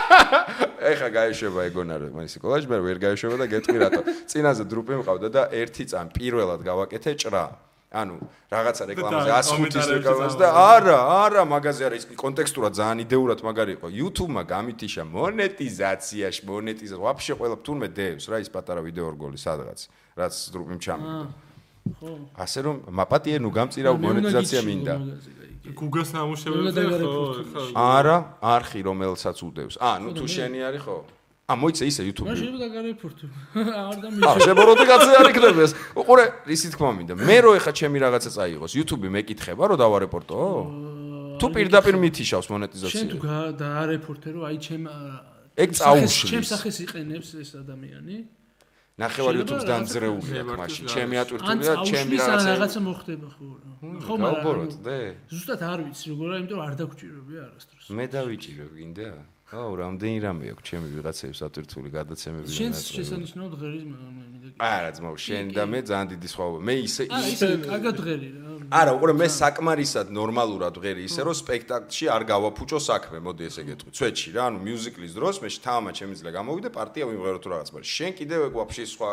S4: <laughs>
S2: ეხა გაეშვება ეგონა რომ მაინც კოლაჟი მე ვერ გაეშვება და გეტყვი რატო. <laughs> წინაზე დრუპი მყავდა და ერთი წამ პირველად გავაკეთე ჭრა ანუ რაღაცა რეკლამაზე
S3: და
S2: 105-ის
S3: კომენტარებში
S2: რეკლამაზე და არა არა მაგაზე არა ის კონტექსტურად ძალიან იდეურად მაგარი იყო. YouTube-მა გამითიშა მონეტიზაციაში მონეტიზაცია ვაფშე ყველა თურმე დევს რა ის პატარა ვიდეო რგოლი სადღაც რაც დრუპი ჩამი
S4: ხო.
S2: ასე რომ მაპატიე ნუ გამწირა მონეტიზაცია მინდა.
S3: გუგას
S4: უნდა
S3: ნამუშევრებზე
S4: დაგარეფორტო.
S3: ხო ხო
S2: არა არხი რომელსაც უდევს. ა ნუ თუ შენი არის ხო ა მოიცა ისე YouTube-ი.
S4: შეიძლება დაგარეფორტო <laughs> არ და
S2: ა შებოროტი კაცი არ იქნება ეს უყურე ისი თქმა მინდა. მე რო ეხა ჩემი რაღაცა წაიღოს? YouTube-ი მეკითხება რომ დავარეპორტო? თუ პირდაპირ მითიშავს
S4: შენ თუ
S2: მონეტიზაცია
S4: დაარეფორტე რომ აი ჩემ
S2: ეგ წაუშლის.
S4: ჩემ სახეს იყენებს ეს ადამიანი.
S2: ნახევარ YouTube-ს
S4: რაღაცა
S2: დამძრეულია მაშინ. ჩემი ატვირთული და ჩემი
S4: წაუშლის ან
S2: რაღაცა
S4: რაღაცა მოხდება ხო რა. ხო მაგრამ
S2: დე.
S4: ზუსტად არ ვიცი როგორ არის იმიტომ რომ არ დაგჭირებია არასდროს.
S2: მე დავიჭირო გინდა აუ რამდენი რამე აქვს? ჩემი ვიღაცების ატვირთული გადაცემები და
S4: შენს
S2: ნაწილები.
S4: შესანიშნავად ღერის მინდა
S2: არა ძმაო შენ და მე ძალიან დიდი სხვაობა მე ისე ისე
S4: კარგად ღერი რა
S2: არა, უყურე მე საკმარისად ნორმალურად ვღერი ისე რომ სპექტაკლში არ გავაფუჭო საქმე, მოდი ესე გეტყვი. ცვეთში რა, ანუ მიუზიკლის დროს მე შთამა შემიძლია გამოვიდე პარტია ვიმღერო თუ რაღაც, მაგრამ შენ კიდევ ეგ ვაფშე სხვა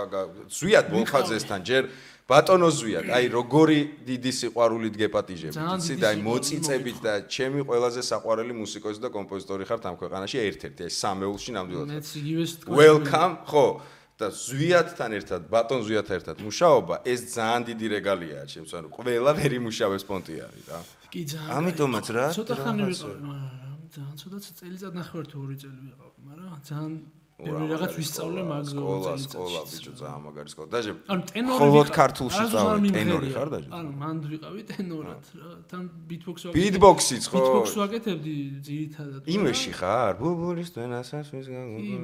S2: ზვიად ბოლხაძესთან ჯერ ბატონო ზვიად, აი როგორი დიდი სიყვარულით გეპატიჟები,
S4: ძალიან
S2: იცი
S4: დიდი
S2: და აი
S4: სიყვარული
S2: მოწიწებით და ჩემი ყველაზე საყვარელი მუსიკოსი და კომპოზიტორი ხართ ამ ქვეყანაში ერთ-ერთი, აი სამეულში ნამდვილად.
S4: მეც იგივეს თქვა
S2: welcome ხო და ზვიათთან ერთად ბატონ ზვიათთან ერთად მუშაობა ეს ძალიან დიდი რეგალიაა ჩემს ანუ ყველა ვერ იმუშავებს პონტი არის რა
S4: კი ძალიან
S2: ამიტომაც რა,
S4: ცოტა ხანი ვიყავ მაგრამ ძალიან ცოტა წელიწად ნახევარ თუ ორი წელი ვიყავ მაგრამ ძალიან ბევრი რაღაც ვისწავლე მაგ
S2: სკოლა სკოლა ბიჭო ძალიან მაგარი სკოლა დაჟე
S4: ანუ ტენორი ვიყავ.
S2: ქართულში
S4: მიმღერია.
S2: ტენორი ხარ დაჟე?
S4: ანუ მანდ ვიყავი ტენორად რა თან ბიტბოქს
S2: Beatbox-იც ხო?
S4: ბიტბოქს ვაკეთებდი ძირითადად
S2: იმეში ხარ ბუბულის დენასაც ვის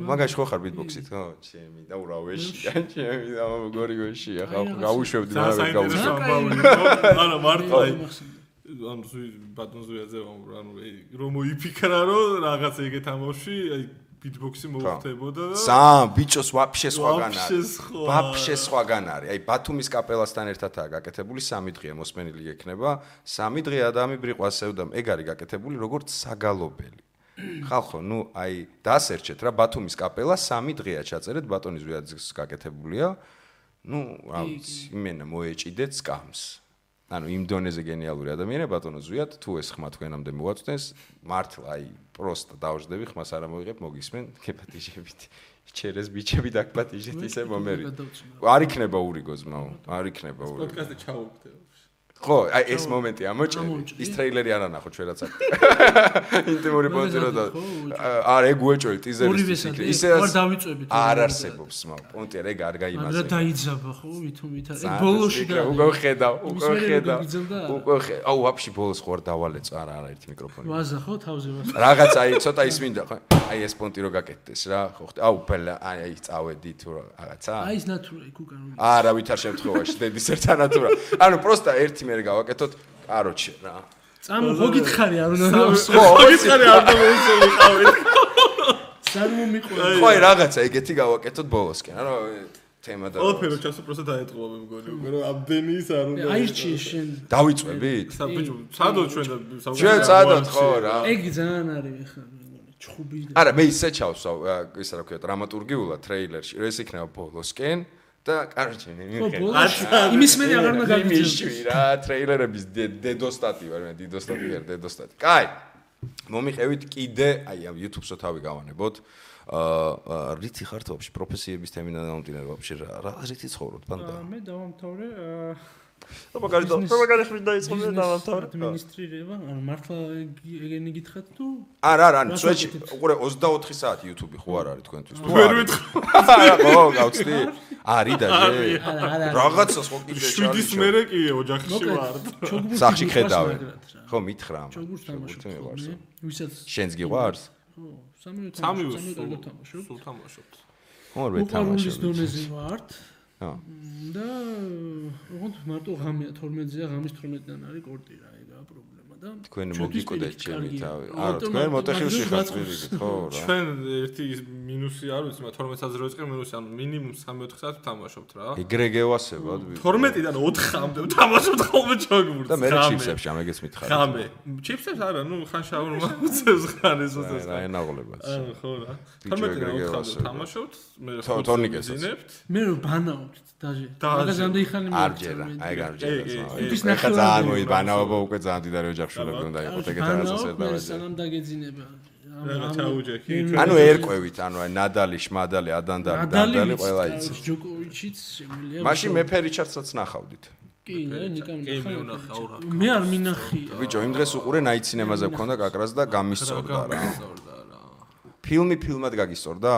S2: მაგაში ხო ხარ beatbox-ით ხო ჩემი და ურა ვეში ჩემი და გორი მაგრამ
S3: საინტერესო
S2: გაუშვებ
S3: ამბავი იყო. არა მართლა აი,
S4: მახსოვს
S3: ანუ ზუი ბატონ ზუიაძე ანუ რომ მოიფიქრა რომ რაღაც ეგეთ ამბავში აი ბიტბოქსი მოხდებოდა და
S2: სამ ბიჭოს ვაფშე სხვაგან არის. ვაფშე სხვაგან არის. აი ბათუმის კაპელასთან ერთადაა გაკეთებული სამი დღეა მოსმენილი ექნება. სამი დღე ადამი ბრიყვასევდა ეგ არის გაკეთებული როგორც საგალობელი. ხალხო ნუ აი დასერჩეთ რა ბათუმის კაპელა სამი დღეა ჩაწერეთ ბატონი ზვიაძის გაკეთებულია. ნუ რა ვიცი იმენა მოეჭიდეთ სკამს ანუ იმ დონეზე გენიალური ადამიანია ბატონო ზვიად, თუ ეს ხმა თქვენამდე მოაწვდენს, მართლა აი პროსტა დავждები, ხმას არ ამოიღებ, მოგისმენ, გეპატიჟებით. ჩერეს ბიჭები დაგპატიჟეთ ისე მომერი. არ იქნება ურიგო ზმაო, არ იქნება ურიგო.
S3: პოდკასტი ჩაუგდე.
S2: ხო, აი ეს მომენტი ამოჭრე. ის ტრეილერი არ ანახო ჩვენ რაც აქ. <laughs> ინტიმური პონტი რო და არ ეგ უეჭველი ტიზერის
S4: ისე ისე არ დავიწვევით.
S2: არ არსებობს მაგ პონტი არ ეგ არ გაიმაზე.
S4: მაგრამ დაიძაბა ხო ვითომ ვითარ. ეგ ბოლოში და
S2: უკვე ხედავ, უკვე ხედავ. უკვე ხე. აუ ვაფშე ბოლოს ხო არ დავალეწ არა არა ერთი მიკროფონი.
S4: ვაზა ხო თავზე ვაზა.
S2: რაღაც აი ცოტა ის მინდა ხო? აი ეს პონტი რო გაკეთდეს რა, ხო ხტი. აუ ბელა აი აი წავედი თუ რაღაცა.
S4: აი ეს ნატურა იქ უკან.
S2: არა ვითარ შემთხვევაში დედის ერთა ნატურა. ანუ პროსტა ერთი მე გავაკეთოთ კაროჩე რა.
S4: წამო ხო გითხარი არ უნდა
S2: ხო
S3: გითხარი არ უნდა მოიწოვიყავით.
S4: სამო მიყვება.
S2: ხო აი რაღაცა ეგეთი გავაკეთოთ ბოლოსკენ რა თემა და
S3: ყველაფერი ჩასო პროსტა დაეთყობა მე მგონი უკვე რომ ამდენი ის არ უნდა
S4: აირჩიე შენ.
S2: დავიწვევით
S3: საბიჭო სადო ჩვენ და
S2: ჩვენ წადოთ ხო რა
S4: ეგ ძალიან არის ხა მეგონი. ჩხუბი
S2: არა მე ისე ჩავსვავ ისე რა ქვია დრამატურგიულად ტრეილერში ეს იქნება ბოლოსკენ და კაროჩე მე
S4: ხო
S2: მიხე
S4: ბოლოში იმის მე აღარ უნდა გაგიძებს.
S2: რა ტრეილერების დე- დედოსტატი ვარ მე დიდოსტატი ვარ დედოსტატი. კაი მომიყევით კიდე აი ამ YouTube-ს თავი გავანებოთ აა რითი ხართ ვაფშე პროფესიების თემინა დამდინარე ვაფშე რა რა რითი ცხოვრობთ ბანდა
S4: მე დავამთავრე აა,
S3: და მაგარი და მაგარი ხმით დაიწყო და
S4: ბიზნეს
S3: დავამთავრე
S4: ადმინისტრირება, ანუ მართლა ეგ- ეგენი გითხრათ თუ
S2: არა არა სვეჩი
S4: ვაკეთებთ?
S2: უყურე 24 საათი YouTube ხო არ არის თქვენთვის თუ
S3: ვერ ვიტყვი
S2: არა ხო გავწდი არის და
S4: არა
S2: რაღაცას ხო კიდე
S3: შვიდის მერე კი ოჯახში ვარ
S2: სახში
S4: მიყვარს
S2: ხედავე
S4: მაგრად რა.
S2: ხო მითხრა ამ ჩოგბურთი
S4: ხოლმე, ვისაც
S2: შენს გიყვარს
S4: ხო, სამივე თამაშობ, სამივე
S3: სულ
S4: კარგად თამაშობ.
S3: სულ თამაშობთ
S2: თამაშობ
S4: დონეზე ვართ და ოღონდ მარტო ღამეა 12-ზეა, ღამის 12-დან არის კორტი რა, და
S2: თქვენ მოგიკოდეთ ჩემი თავი. არა თქვენ მოტეხილში ხართ პირიქით ხო რა?
S3: ჩვენ ერთი მინუსი არ ვიცი მაგრამ 12 საათზე რო იწყე მინუსი ანუ მინიმუმ 3-4 საათი ვთამაშობთ რა.
S2: ეგრე გევასებად
S3: 12-დან 4-მდე ვთამაშობთ ხოლმე ჩოგბურთს
S2: და მე ჩიფსებში ამეგეც მითხარ
S3: ღამე. ჩიფსებს არა ნუ ხან შაურმა უწევს ხან ეს უწევს
S2: რა ენაღლებაც
S3: ანუ ხო რა.
S2: ბიჭო,
S3: 12-დან
S2: ეგრე
S3: 4-მდე
S2: გევასებთ.
S3: ვთამაშობთ მე
S2: თო- თორნიკესაც.
S3: ვიზინებთ
S4: მე რო ბანაობთ დაჟე.
S3: დაჟე.
S4: მაგაზამდე იქანი
S2: არ ჯერა აი გარჯერა ეხა
S4: ნახევარი
S2: ძალიან მოიბანაობა უკვე ძალიან დიდარი ოჯახშვილები უნდა იყოს ეგეთ რაღაცას დავაჯერე
S4: სანამ დაგეძინება.
S3: ჩაუჯექი
S2: ანუ ერკვევით ანუ აი ნადალი შმადალი ადანდალი დანდალი ყველა იცი
S4: ჯოკოვიჩიც შემიძლია.
S2: მაშინ მე ფერიჩარცაც ნახავდით.
S4: კი, ნიკამ
S3: კი მე
S4: არ მინახი.
S2: ბიჭო იმ დღეს უყურე night cinema-ზე გქონდა კაკრას და გამისწორდა
S3: რა.
S2: ფილმი ფილმად გაგისწორდა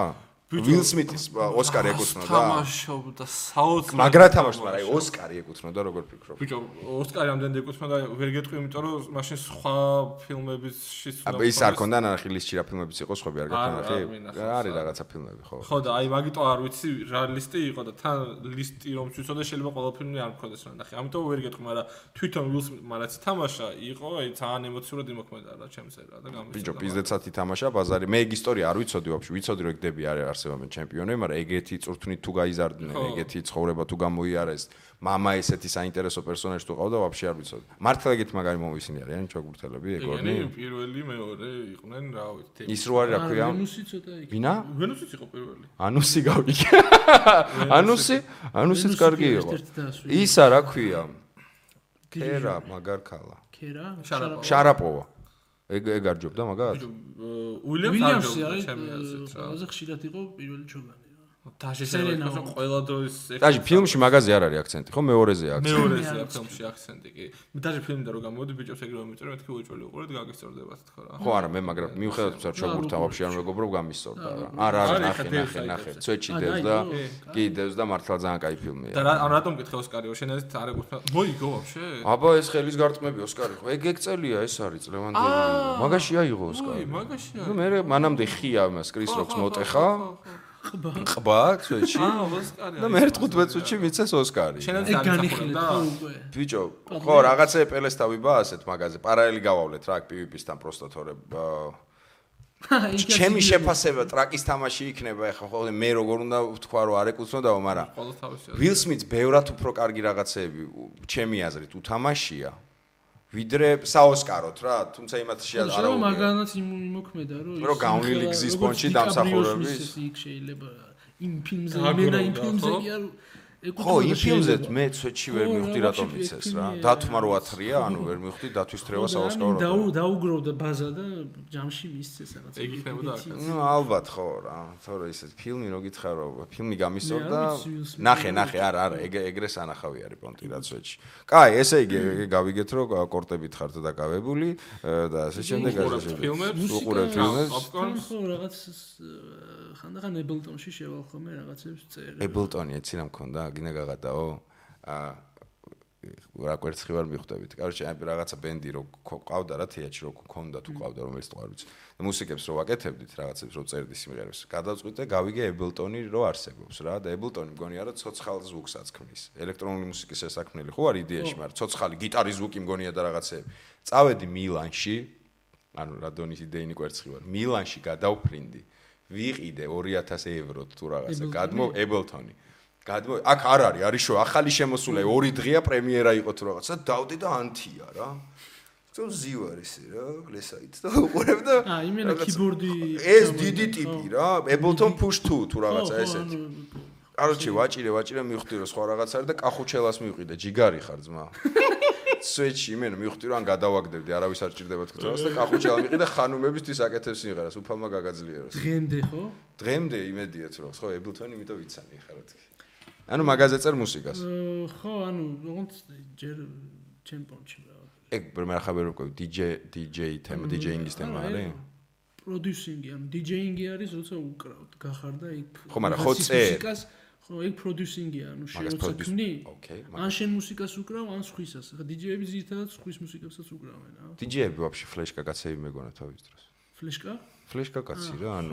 S2: ვილ სმითის ოსკარი ეკუთვნოდა.
S3: თამაშობდა საოცრად.
S2: მაგრა თამაშს მაგრამ აი ოსკარი ეკუთვნოდა როგორ ფიქრობ?
S3: ბიჭო ოსკარი ამდენ ეკუთვნოდა ვერ გეტყვი იმიტომ რომ მაშინ სხვა ფილმების შიც
S2: აბა ის არ ქონდა ნახი ლისტში რა ფილმებიც იყო სხვები არ
S3: არ- არ
S2: გაქონდა
S3: მინახავს,
S2: ხე არის
S3: არ.
S2: რაღაცა ფილმები ხო.
S3: ხო და აი მაგიტო არ ვიცი რა ლისტი იყო და თან ლისტი რომ ვიცოდე შეიძლება ყველა ფილმი არ მქონდეს რა ნახე. ამიტომ ვერ გეტყვი მაგრამ თვითონ ვილ სმიტ მანაც თამაშა იყო აი ძალიან ემოციურად იმოქმედა რა ჩემს ერა და გამიწოდა
S2: ბიჭო პიზდეცად ითამაშა ბაზარი. მე ეგ ისტორია არ ვიცოდი ვაფშე ვიცოდი რომ ეგდები არის არსებობენ ჩემპიონები მაგრამ ეგეთი წურთნით თუ გაიზარდნენ
S3: ხო.
S2: ეგეთი ცხოვრება თუ გამოიარეს мама ესეთი საინტერესო პერსონაჟი თუ ყავდა ვაფშე არ ვიცოდი მართლა ეგეთი მაგარი მომისინი არიან ჩოგბურთელები ეგორნი
S3: ეგენი პირველი მეორე იყვნენ რა ვიცი
S2: ის რო არის რა ქვია
S4: ვენუსი ცოტა იქ.
S2: ვინა
S3: ვენუსიც იყო პირველი
S2: ანუსი გავიქე ანუსი ანუსიც
S4: ვენუსი
S2: კარგი
S4: კი
S2: იყო
S4: ერთ-ერთი დაასვი.
S2: ისა რა ქვია ქერა მაგარქალა
S4: ქერა?
S3: შარაპოვა.
S2: შარაპოვა ეგ ეგ არ ჯობდა მაგას
S4: უილიამსი არის
S3: ჩემი აზრით რა
S4: ყველაზე ხშირად იყო პირველი ჩოგანი.
S3: დაჟე
S4: სერენა
S3: შეიძლება ყველა დროის
S2: დაჟე ფილმში მაგაზე არ არის აქცენტი ხო? მეორეზე აქცენტი.
S3: მეორეზე აქვს ფილმში აქცენტი კი. მე დაჟე ფილმიდან რო გამოვიდი ბიჭებს ეგრევე მიწერე მეთქი უეჭველი უყურეთ გაგისწორდებათ თქო რა.
S2: ხო არა მე მაგრამ მიუხედავად იმისა რომ ჩოგბურთთან ვაფშე არ მეგობრობ გამისწორდა რა. არა არა
S3: არის,
S2: ნახე ნახე ნახე
S4: ა,
S2: დევს და
S4: დაიგო?
S2: კი დევს და მართლა ძალიან კაი
S3: და
S2: ფილმია
S3: რა ანუ რატომ გითხე ოსკარი შენ ეს არ ეკუთვნა მოიგო ვაფშე
S2: აბა ეს ხელის გარტყმები ოსკარი ხო? ეგ ეგ წელია ეს არის ლევანდელი მაგაში აიღო ოსკარი.
S3: მაგაში
S2: ნუ მე მანამდე ხია იმას კრის როქს მოტეხა
S4: ყბა.
S2: ყბა ცვეჩი
S3: აა ოსკარი
S2: და მე 15 წუთში მიცეს ოსკარი.
S3: შენაც
S4: განიხილეთ ხო უკვე.
S2: ბიჭო ხო რაღაცე პელეს თავი ბა ასეთ მაგაზე. პარალელი გავავლეთ რა PvP-სთან პროსტა თორე ჩემი შეფასება ტრაკის თამაში იქნება ეხლა ხო მე როგორ უნდა ვთქვა რომ არ ეკუთვნოდაო მაგრამ ვილ სმიტს ბევრად უფრო კარგი რაღაცეები ჩემი აზრით უთამაშია ვიდრე საოსკაროთ რა თუმცა იმათში არ
S4: შეიძლება
S2: არა
S4: მაგანაც იმ- იმოქმედა რომ
S2: რომ გავნილი გზის პონჩი დამსახურების.
S4: იქ შეიძლება იმ ფილმზე
S3: დააგროვდა,
S4: მენა იმ ფილმზე კი არ
S2: ხო, იმ ფილმზე მე ცვეთში ვერ მივხვდი
S4: რა,
S2: რატომ იცეს რა. დათმა რო ათრია, ანუ ვერ მივხვდი დათვის თრევა
S4: და
S2: საოსკარო.
S4: დაუ დაუგროვდა ბაზა და ჯამში მისცეს რაღაც.
S3: ეგ იქნებოდა აქაც.
S2: ნუ ალბათ ხო რა, თორე ისეთ ფილმი რო გითხრა რომ ფილმი გამისორდა. ნახე, ნახე, არა, არა, ეგ ეგრე სანახავი არის პონტი რა ცვეთში. კაი, ესე იგი გავიგეთ რომ კორტებით ხართ დაკავებული და ასე შემდეგ ასე შემდეგ.
S3: ფილმებს?
S2: უყურებთ ფილმებს?
S3: Popcorn-ს?
S4: ხო რაღაც ხანდახან ებლტონში შევალ ხოლმე რაღაცებს წერ.
S2: ებლტონი ეცი რა მქონდა? გინდა გაღადაო? აა რა კვერცხი ვარ მიხვდებით. კაროჩე, აი რაღაცა ბენდი რო გქო- ყავდა რა თეატრში რო გქონდა თუ ყავდა რომელიც თუ არ ვიცი. და მუსიკებს რო ვაკეთებდით რაღაცებს რო წერდი სიმღერებს. გადავწყვიტე გავიგე ებლტონი რო არსებობს რა და ებლტონი მგონია რომ ცოცხალ ზვუკსაც ქმნის. ელექტრონული მუსიკის შესაქმნელი ხო არ იდეაში, მაგრამ ცოცხალი გიტარის ზვუკი მგონია და რაღაცეები. წავედი მილანში, ანუ რადონის იდეინი კვერცხი ვარ. მილანში გადავფრინდი. ვიყიდე 2000 ევროთ თუ რაღაცა. Გადმო ებლტონი. გადმო აქ არ არის, არის შო ახალი შემოსულა, ორი დღეა პრემიერა იყო თუ რაღაცა, დავდი და ანთია რა. თუ ზივარ ესე რა, გლესაით და უყურებ და
S4: აა, იმენა keyboard-ი
S2: ეს დიდი ტიპი რა, Ableton Push 2 თუ რაღაცა ესეთი.
S4: ანუ,
S2: კაროჩე ვაჭირე, ვაჭირე მივხვდი რომ სხვა რაღაც არის და კახუჩელას მივყიდე, ჯიგარი ხარ ძმა. <laughs> სვეჩი იმენა მივხვდი რომ გადავაგდებდი, არავის არ ჭირდება თქოს და კახუჩელა მიყიდე ხანუმებისთვის აკეთებს სიმღერას, უფალმა გაგაძლიეროს.
S4: დღემდე ხო?
S2: დღემდე იმედიათ რომ ხო Ableton იმიტომ ვიცანი ხარ თქი. ანუ მაგაზე წერ მუსიკას.
S4: აა, ხო, ანუ ოღონდ ჯერ ჩემპიონში რა.
S2: ეგ მე ხაბერ უკვე DJ DJ თემა DJ-ინგის თემა არის?
S4: პროდიუსინგი, ანუ DJ-ინგი არის, როცა უკრავთ, გახარდა იქ.
S2: ხო, მაგრამ ხო წერ.
S4: მუსიკას, ხო, ეგ პროდიუსინგია, ანუ შენ როცა ქმნი, ან შენ მუსიკას უკრავ, ან სხვისას. ხა DJ-ები ზირთადად სხვის მუსიკებსაც უკრავენ, რა.
S2: DJ-ები ვაფშე ფლეშკა კაცები მეგონა თავის დროს.
S4: ფლეშკა?
S2: ფლეშკა კაცი რა, ანუ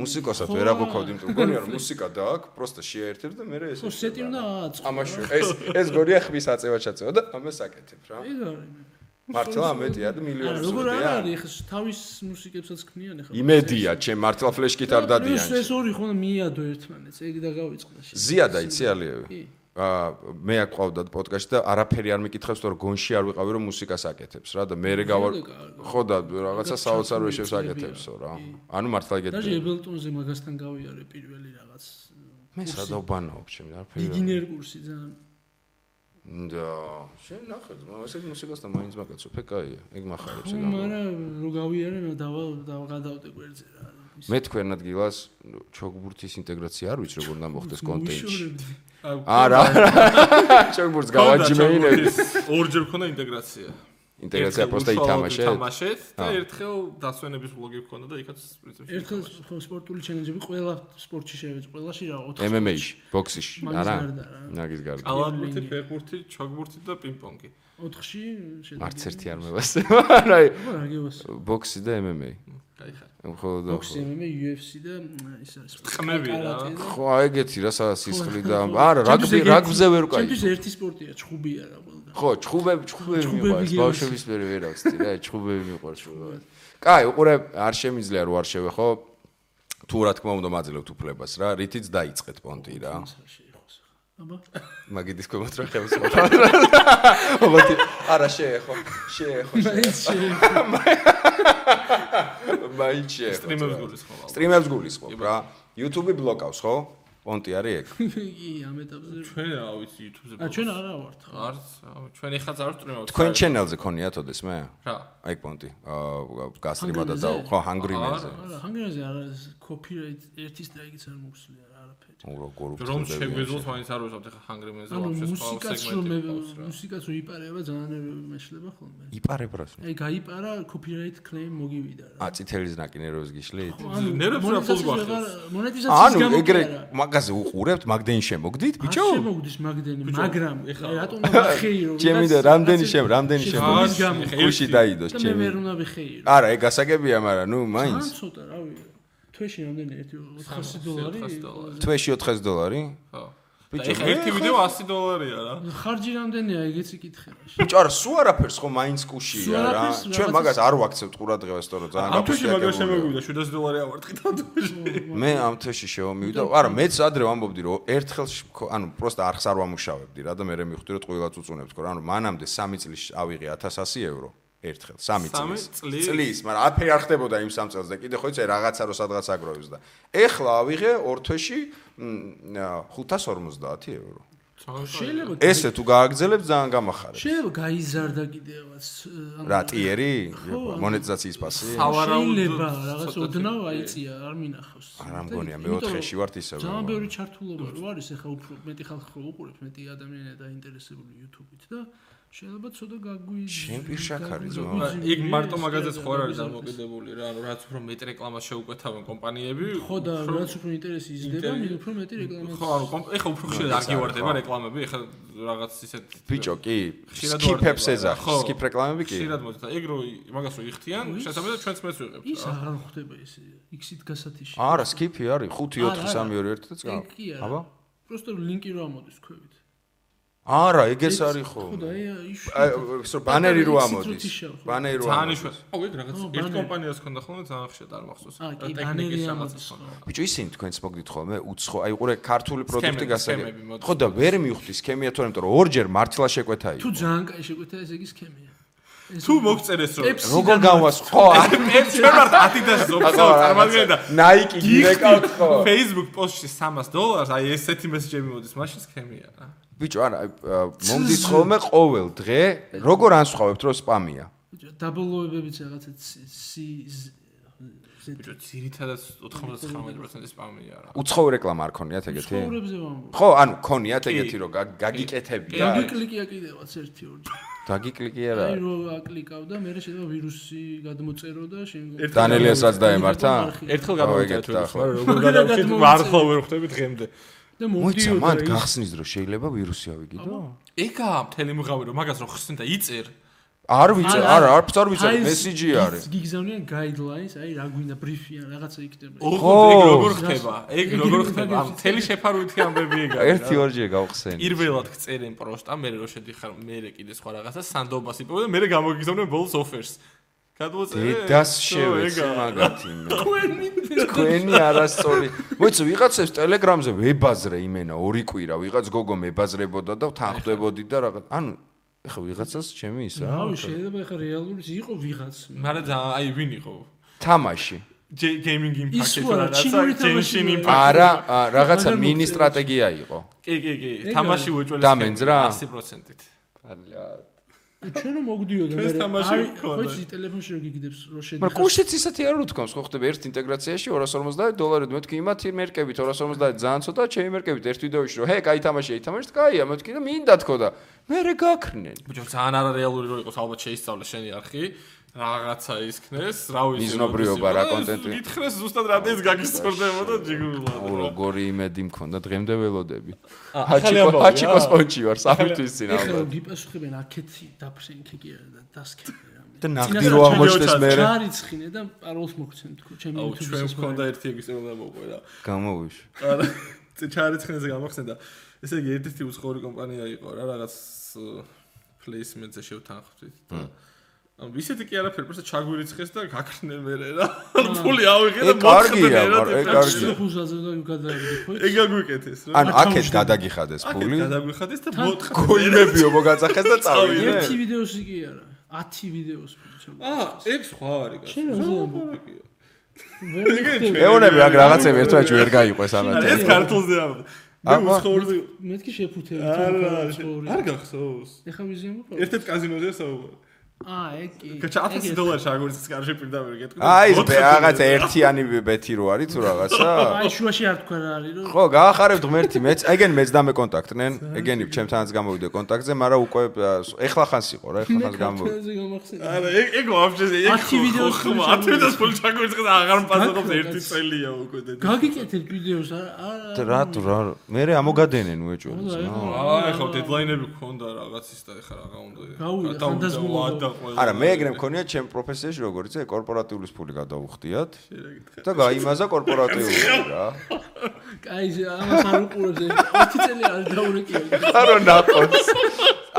S2: მუსიკოსად ვერ
S4: რა.
S2: აღვქავდი, იმიტომ მგონია რომ მუსიკა დააკ, პროსტა შეერთებ და მე ეს
S4: ხო, სეტი უნდა ააწყო.
S2: ამაში ეს ეს გორია ხმის აწევა ჩაწევა და ამას აკეთებ რა. მართლა ამეტია და მილიონი
S4: როგორ არ არის, ხა თავის მუსიკებსაც ქმნიან ხა.
S2: იმედია, ჩემ მართლა ფლეშკით არ დადიან.
S4: ეს ეს ორი ხო მიადო ერთმანეთს, ეგ და გავიწყდა შე.
S2: ზიადა იცი ალიევი.
S4: კი.
S2: მე აქ ყავდა პოდკასტი და არაფერი არ მიკითხებს, თორე გონში არ ვიყავი რომ მუსიკას აკეთებს რა და მე რე გავარ ხო და რაღაცა საოცარ ვეშებს აკეთებსო რა. ანუ მართლა
S4: დაჟე
S2: იგეთე.
S4: ებელტონზე მაგასთან გავიარე პირველი რაღაც
S2: მე სადავბანაობ ჩემი არაფერი. არ-
S4: ბიგინერ კურსი ძალიან
S2: და შენ ნახე, ესე მუსიკას და მაინც მაგაცო, ფეკაია, ეგ მახარებს ეგ.
S4: მაგრამ რო გავიარე, დავა დავღადავდე გვერდზე რა.
S2: მე თქვენ ადგილას ჩოგბურთის ინტეგრაცია არ ვიცი როგორ უნდა მოხდეს კონტენტში. არა, ჩოგბურთს გავაჯიმეინები.
S3: ორჯერ მქონდა ინტეგრაცია.
S2: პროსტა
S3: უშუალოდ
S2: ითამაშე.
S3: ვითამაშეთ და ერთხელ დასვენების ბლოგი მქონდა და იქაც პრინციპში.
S4: ერთხელ ხო სპორტული ჩელენჯები ყველა სპორტში შევეც, ყველაში რა 4
S2: MMA-ში, ბოქსში, არა? ნაგის გარდა.
S3: კალათბურთი, ფეხბურთი, ჩოგბურთი და პინგ-პონგი.
S4: 4-ში შედა.
S2: არც ერთი არ მევასება. <laughs> არა,
S4: ხო, რა გევას.
S2: ბოქსი და MMA.
S3: გაიხარ.
S2: ხო და
S4: ხო. XMM UFC და ეს არის
S3: ტყმები რა.
S2: ხო, აი ეგეთი რა სადაც სისხლი და <laughs> არა, რაგბი რაგბზე ვერ ვკაი.
S4: ჩემთვის ერთი სპორტია, ჩხუბია რა ყველგან.
S2: ხო, ჩხუბები ჩხუბები მიყვარს, ბავშვების მე ვერ ავწდი რა, ჩხუბები მიყვარს ჩხუბები. კაი, უყურებ არ შემიძლია რომ არ შევეხო. თუ რა თქმა უნდა მაძლევთ უფლებას რა, რითიც დაიწყეთ პონტი რა.
S4: აბა
S2: მაგიდის ქვემოთ რა ხევს <laughs> ხო? აბა <laughs> არა შეეხო, შეეხო.
S4: მაინც შეეხო.
S2: მაინც შეეხო.
S3: სტრიმებს გულისხმობ.
S2: სტრიმებს გულისხმობ რა. YouTube-ი ბლოკავს, ხო? პონტი არის ეგ.
S4: კი, ამ ეტაპზე.
S3: ჩვენ რა ვიცი YouTube-ზე.
S4: ა ჩვენ არა ვართ. ხო.
S3: არც, ჩვენ ეხაც არ ვსტრიმავთ.
S2: თქვენ ჩენელზე ქონიათ ოდეს მე?
S3: რა.
S2: აი პონტი. აა გასტრიმა და და ხო, Hungry-ზე.
S4: არა, ჰანგრიაზე არა copyright ერთი სტრაიკიც არ მოგვსვლია რა არაფერი.
S3: რომ შეგვეძლოს მაინც არ ვეცავთ ახლა ჰანგრიმენზე
S4: ანუ
S3: ვაფშე სხვა
S4: მუსიკაც რომ
S3: სეგმენტი
S4: მე
S3: ყავს რა.
S4: მუსიკაც რო იპარება ძალიან მეშლება ხოლმე.
S2: იპარებ რას?
S4: აი გაიპარა copyright claim მოგივიდა რა.
S2: ა წითელი ზნაკი ნერვებს გიშლით?
S3: ნერვებს რა ფულს გვახდენს?
S4: მონეტიზაციის
S2: ანუ
S4: გამო
S2: ეგრე მაგაზე უყურებთ, მაგდენი შემოგდით, ბიჭო?
S4: არ შემოგდის მაგდენი, მაგრამ
S3: ეხლა-
S4: აი, რატომ ვახეირო?
S2: ჩემი და რამდენი შემ, რამდენი შემ.
S4: შემოგდის გამო.
S2: ხუში დაიდოს
S4: და მე
S2: ჩემი.
S4: ვერ უნდა ვიხეირო.
S2: არა, ეგ გასაგებია, მაგრამ ნუ
S4: ან
S2: მაინც
S4: ცოტა, რავი. თვეში რამდენი 400 დოლარი?
S3: 400 დოლარი.
S2: თვეში 400 დოლარი?
S3: ხო.
S2: ბიჭო, მე
S3: ერთი ვიდეო 100 დოლარია რა.
S4: ხარჯი რამდენია, ეგეც იკითხე რა.
S2: ბიჭო, არა, სულ არაფერს ხო მაინც კუშია რა. ჩვენ მაგას არ ვაქცევთ ყურადღებას, თორე ძალიან
S3: ამ თვეში მაგას შემოგვიდა 700 დოლარი ავარტყით ამ თვეში.
S2: მე ამ თვეში შევამივიდა. არა, მეც ადრე ვამბობდი, რომ ერთხელ შ- ხო, ანუ პროსტა არხს არ ვამუშავებდი რა და მე მივხვდი, რომ ტყუილად უწუნებთ, ხო რა, ანუ მანამდე 3 წლის ავიღე 1100 euро. ერთხელ 3
S3: სამი
S2: წლის
S3: წლის?
S2: მაგრამ აფერი არ ხდებოდა იმ 3 წელს და კიდე ხო იცი რაღაცა რო სადღაც აგროვებს და ეხლა ავიღე ორ თვეში მ, 550 euро
S4: შეიძლება
S2: ესე თუ გააგზელებ ძალიან გამახარებ.
S4: შეიძლება გაიზარდა კიდევაც ანუ
S2: რა ტიერი? მონეტიზაციის პასი?
S4: შეიძლება რაღაც ოდნავ აიწია არ მინახავს
S2: არა მგონია მეოთხეში ვართ ისევ.
S4: ძალიან ბევრი ჩართულობა რო არის ეხა უფრო მეტი ხალხი რო უყურებს მეტი ადამიანია დაინტერესებული YouTube-ით და შეიძლება ცოტა გაგვი
S2: შენ პირშაქ არის, ძმა.
S4: გაგვიძინე,
S3: იქ მარტო
S4: ეს
S3: მაგაზეც
S4: და
S3: ხო არ არის
S4: გაგვიზარდეს.
S3: დამოკიდებული რა, ანუ რაც უფრო მეტ რეკლამას შეუკვეთავენ კომპანიები.
S4: ხო და რაც უფრო ინტერესი იზრდება, მით უფრო მეტი რეკლამა.
S3: ხო, ანუ კომპ- ეხა უფრო ხშირად არ გივარდება რეკლამები, ეხა რაღაც ისეთ
S2: ბიჭო, კი,
S3: ხშირად
S2: სკიპებს
S3: ვარდება,
S2: ეძახ,
S3: ხო.
S2: სკიპ რეკლამები კი.
S3: ხშირად მოდი და ეგ რო მაგას რო იხთიან, შესაძლოა ჩვენც მეც ვიღებთ.
S4: ის
S3: რა.
S4: აღარ ხდება ეს X-ით გასათიში.
S2: არა, სკიპი არის 5 4
S4: არა,
S2: 3 2 1 და წავა.
S4: ეგ კი არა.
S2: აბა?
S4: просто ლინკი რო ამოდის ქვევით.
S2: არა, ეგ ეს არის ხო.
S4: ხო და აი ის
S2: აი, ისო ბანერი რო ამოდის. ბანერი რო
S3: ძალიან
S2: ამოდის.
S3: იშვიათ. აუ ეგ რაღაც ერთ კომპანიას ქონდა ხოლმე ძალიან ხშირად არ მახსოვს. ტექნიკის
S4: ბანერი
S3: რაღაცას
S4: ამოდის,
S2: ბიჭო, ისინი თქვენს მოგდით ხოლმე უცხო, აი უყურე ქართული პროდუქტი
S3: სქემები,
S2: გასაგებ.
S3: სქემები მოდის.
S2: ხო და ვერ მივხვდი სქემია თუ არა, იმიტომ რომ ორჯერ მართლა შეკვეთა
S4: თუ
S2: იყო.
S4: ძალიან კაი შეკვეთა ეს იგი სქემია. ეს
S3: თუ მოგწერეს რომ
S2: როგორ განვას ხო?
S3: ჩვენ ვართ <laughs> Adidas ოფიციალ წარმოგიდგენთ და
S2: Nike გირეკავთ ხო?
S3: Facebook პოსტში 300 დოლარს, აი ესეთი მესეჯები მოდის, მაშინ სქემია რა.
S2: ბიჭო, არა, მომდის ხოლმე ყოველ დღე, როგორ ანსხვავებთ რომ სპამია?
S4: დაბლოებებიც რაღაცა სი
S3: ბიჭო, ძირითადად 99% სპამია რა.
S2: უცხოური რეკლამა არ ქონიათ ეგეთი?
S4: ცხოვრებზე ვამბობ.
S2: ხო, ანუ ქონიათ ეგეთი რომ გა- გაგიკეთებია.
S4: გაგიკლიკია კიდევაც ერთი ორი.
S2: დაგიკლიკი არა.
S4: აი რო აკლიკავ და მე შეიძლება ვირუსი გადმოწერო და შენ
S3: ერთ
S2: დანელიას რაც დაემართა?
S3: ერთხელ თუ
S2: დაახლა.
S3: რა როგორ გადავხით, მართლა ვერ ხვდები დღემდე.
S4: და
S2: მოიცა,
S4: მომდიოდა
S2: მან
S4: ის-
S2: გახსნის რომ შეიძლება ვირუსი ავიგიდო?
S3: ეგა მთელი მიღავი რომ მაგას რო ხსნი და იწერ.
S2: არ ვიცი, არა, არ არ ვიცი, მესიჯი არის.
S4: გიგზავნიან guidelines, აი რა გვინდა ბრიფიან, რაღაცა იქნება.
S3: ეგ როგორ ხდება? ეგ როგორ ხდება? ამ მთელი შეფარვითი ამბები ეგ არის.
S2: ერთი ორჯერ გავხსენი.
S3: პირველად გწერენ პროსტა, მე რო შედიხარ, მე კიდე სხვა რაღაცა სანდობას იპოვე და მე გამოგიგზავნე ბოლოს ოფერს. გადმოწერე.
S2: დედას
S3: ეგაა.
S2: მაგათი მე.
S4: თქვენი
S2: თქვენი არასწორი. მოიცა ვიღაცებს ტელეგრამზე ვებაზრე იმენა ორი კვირა, ვიღაც გოგო მებაზრებოდა და თან ხვდებოდი და რაღაც. ანუ ეხა ვიღაცას ჩემი ისა.
S4: რავი, შეიძლება ახლა რეალური იყო ვიღაც.
S3: მაგრამ ძა- აი ვინ იყო?
S2: თამაში.
S3: გეიმინგ
S4: ის
S3: იმპაქტი
S4: ხო არა,
S2: რაღაცა მინი
S4: მოწერეს.
S2: სტრატეგია იყო.
S3: კი, კი, კი. თამაში უეჭველეს.
S2: დამენძრა?
S3: 100%-ით.
S4: ჩვენ რომ მოგდიოდა
S3: თამაში
S4: აი,
S3: მქონდა.
S4: ხო იცი ტელეფონში რომ გიგდებს რომ
S2: მაგრამ
S4: შედიხარ.
S2: კუშიც ისეთი არ უთქვამს, ხო ხდება ერთ ინტეგრაციაში 250 დოლარი, მეთქი იმათი მერკებით 250 ძალიან ცოტა, ჩემი მერკებით ერთ ვიდეოში რომ ჰე, კაი თამაში, აი თამაში, კაია, მეთქი და მინდა თქო და მე რე გაქრნენ.
S3: ბიჭო, ძალიან არარეალური რო იყოს, ალბათ შეისწავლე შენი არხი. რაღაცა ისქნეს, რა ვიცი.
S2: მიზნობრიობა რა, კონტენტი.
S3: გითხრეს ზუსტად რა დეის გაგისწორდებოდა ჯიგულად.
S2: ო, როგორი იმედი მქონდა დღემდე ველოდები. ჰაჩიკო, ჰაჩიკო სპონჩი ვარ, სამი თვის წინ
S4: ეხლა
S2: ალბათ.
S4: გიპასუხებენ აქეთი დაფრენქი კი არა და დასკები
S2: და ნახდი რო აღმოჩნდეს მე.
S4: ჩარიცხინე და პაროლს მოგცემ თქო ჩემი
S3: აუ,
S4: YouTube-ის
S3: ჩვენ
S4: სასმელი.
S3: მქონდა ერთი ეგის უნდა მოყვე რა.
S2: გამოვიშვი.
S3: არა, ჩარიცხენზე გამახსენდა. ესე იგი ერთ-ერთი უცხოური კომპანია იყო რა, რაღაც placement-ზე შევთანხმდით და ისეთი კი არაფერი, просто ჩაგვირიცხეს და გაქრნენ მე რა. ანუ ფული ავიღე და
S2: ეგ კარგია,
S3: მოხდნენ რა.
S2: მაგრამ ეგ კარგია.
S4: ფულზაზე გადაიგდი ხო?
S3: ეგ გაგვიკეთეს რა.
S2: ანუ აქეთ გადაგიხადეს
S3: აქეთ
S2: ფული.
S3: გადაგვიხადეს და მოთხარ.
S2: კოინებიო მოგაწახეს და წავიდე.
S4: ერთი ვიდეოსი კი არა 10 ვიდეოს ბიჭო
S3: აა, ეგ სხვა არის.
S4: შენ რა ზამბო? ვერ მიხდები.
S2: ეონები აქ რაღაცები ერთმანეთში ვერ გაიყვეს ამათ.
S3: ეს ქართულზე არ. მე
S2: აბა.
S3: უცხოური
S4: მეთქი შეფუთები
S3: არა,
S4: თქო
S3: არ გახსოვს.
S4: ეხა ვიზიამო
S3: ერთ-ერთ კაზინოზე საუბარი.
S4: აა ეგ კი
S3: კაჩა 1000 დოლარი შეგურიც კარში პირდაპირ გეტყვი.
S2: აი ეს რაღაცა ერთიანი ბეთი რო არის თუ რაღაცა.
S4: აი შუაში არ თქვა რა არის რომ
S2: ხო, გაახარებ ღმერთი მეც, ეგენი მეც დამე კონტაქტნენ, ეგენი ჩემთანაც გამოვიდე კონტაქტზე, მაგრამ უკვე ეხლა ხანს იყო რა, ეხლა ხანს
S4: გამახსენე
S3: არა, ეგ ეგ ვაფშე ეგ
S4: 10 ვიდეოს ფული
S3: 10 ვიდეოს ფული ჩაგურიცხეს აღარ მპასუხობს ერთი წელია უკვე და.
S4: გაგიკეთებ ვიდეოს არა
S2: რა თუ რა, მე რე ამოგადენენ ნო.
S3: აი, ხო დედლაინები გქონდა რაღაცის და ეხლა რა უნდა. ვადა ყველა.
S2: არა, მე ეგრე მქონია ჩემ პროფესიაში როგორიც ე კორპორატიულის ფული გადავუხდიათ და გაიმაზა კორპორატიული <laughs> რა.
S4: კაი ამას არ უყურებს ეს 20 წელი არ დაურეკია
S2: არო ნახოს.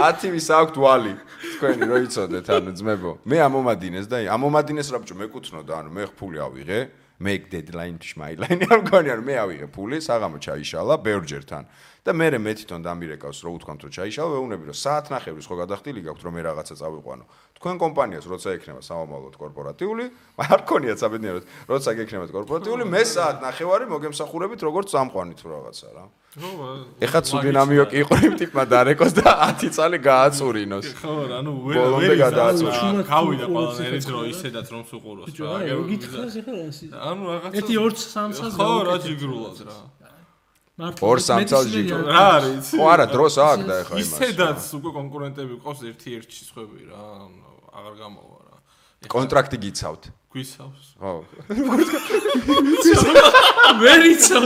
S2: 10 ვის აქვთ ვალი. თქვენი რო იცოდეთ, ანუ ძმებო. მე ამომადინეს და ამომადინეს რა ბჭო მეკუთნოდა, ანუ მე ფული ავიღე. მე დედლაინ შმაილაინი არ მგონია, რომ მე ავიღე ფული, საღამო ჩაიშალა ბევრჯერ თან. და მე მე თვითონ დამირეკავს რომ უთქვამთ რომ ჩაიშალო ვეუბნები რომ საათნახევრის ხო გადახდილი გაქვთ რომ მე რაღაცა წავიყვანო თქვენ კომპანიას როცა ექნება სამომავლოდ კორპორატიული არ ქონიათ საბედნიეროდ როცა გექნებათ კორპორატიული მე საათნახევარი მოგემსახურებით როგორც წამყვანით რაღაცა რა. ეხა ცუდინამიო კი იყო იმ ტიპმა დარეკოს და 10 წელი გააწურინოს.
S3: ხო რა ანუ ვერ
S2: გადააწურა.
S3: გავიდა ყველანაირად რომ ისედაც რომ სუყუროს
S4: ბიჭო აი გითხრას ახლა რასი
S3: ანუ რაღაცა
S4: 1 2 3 წელს
S3: ხო რა ჯიგრულად რა.
S4: მართლა
S2: ორ სამ წელს
S4: მეტი
S2: ჯიგრო.
S4: სმენია.
S3: რა არის?
S2: ხო არა დროს აქვს და ეხა იმას
S3: ისედაც უკვე კონკურენტები ყავს ერთი ერთში სხვები რა აღარ გამოვა რა.
S2: კონტრაქტი გიცავთ?
S3: გვისავს.
S2: ხო
S4: ვერ იცავ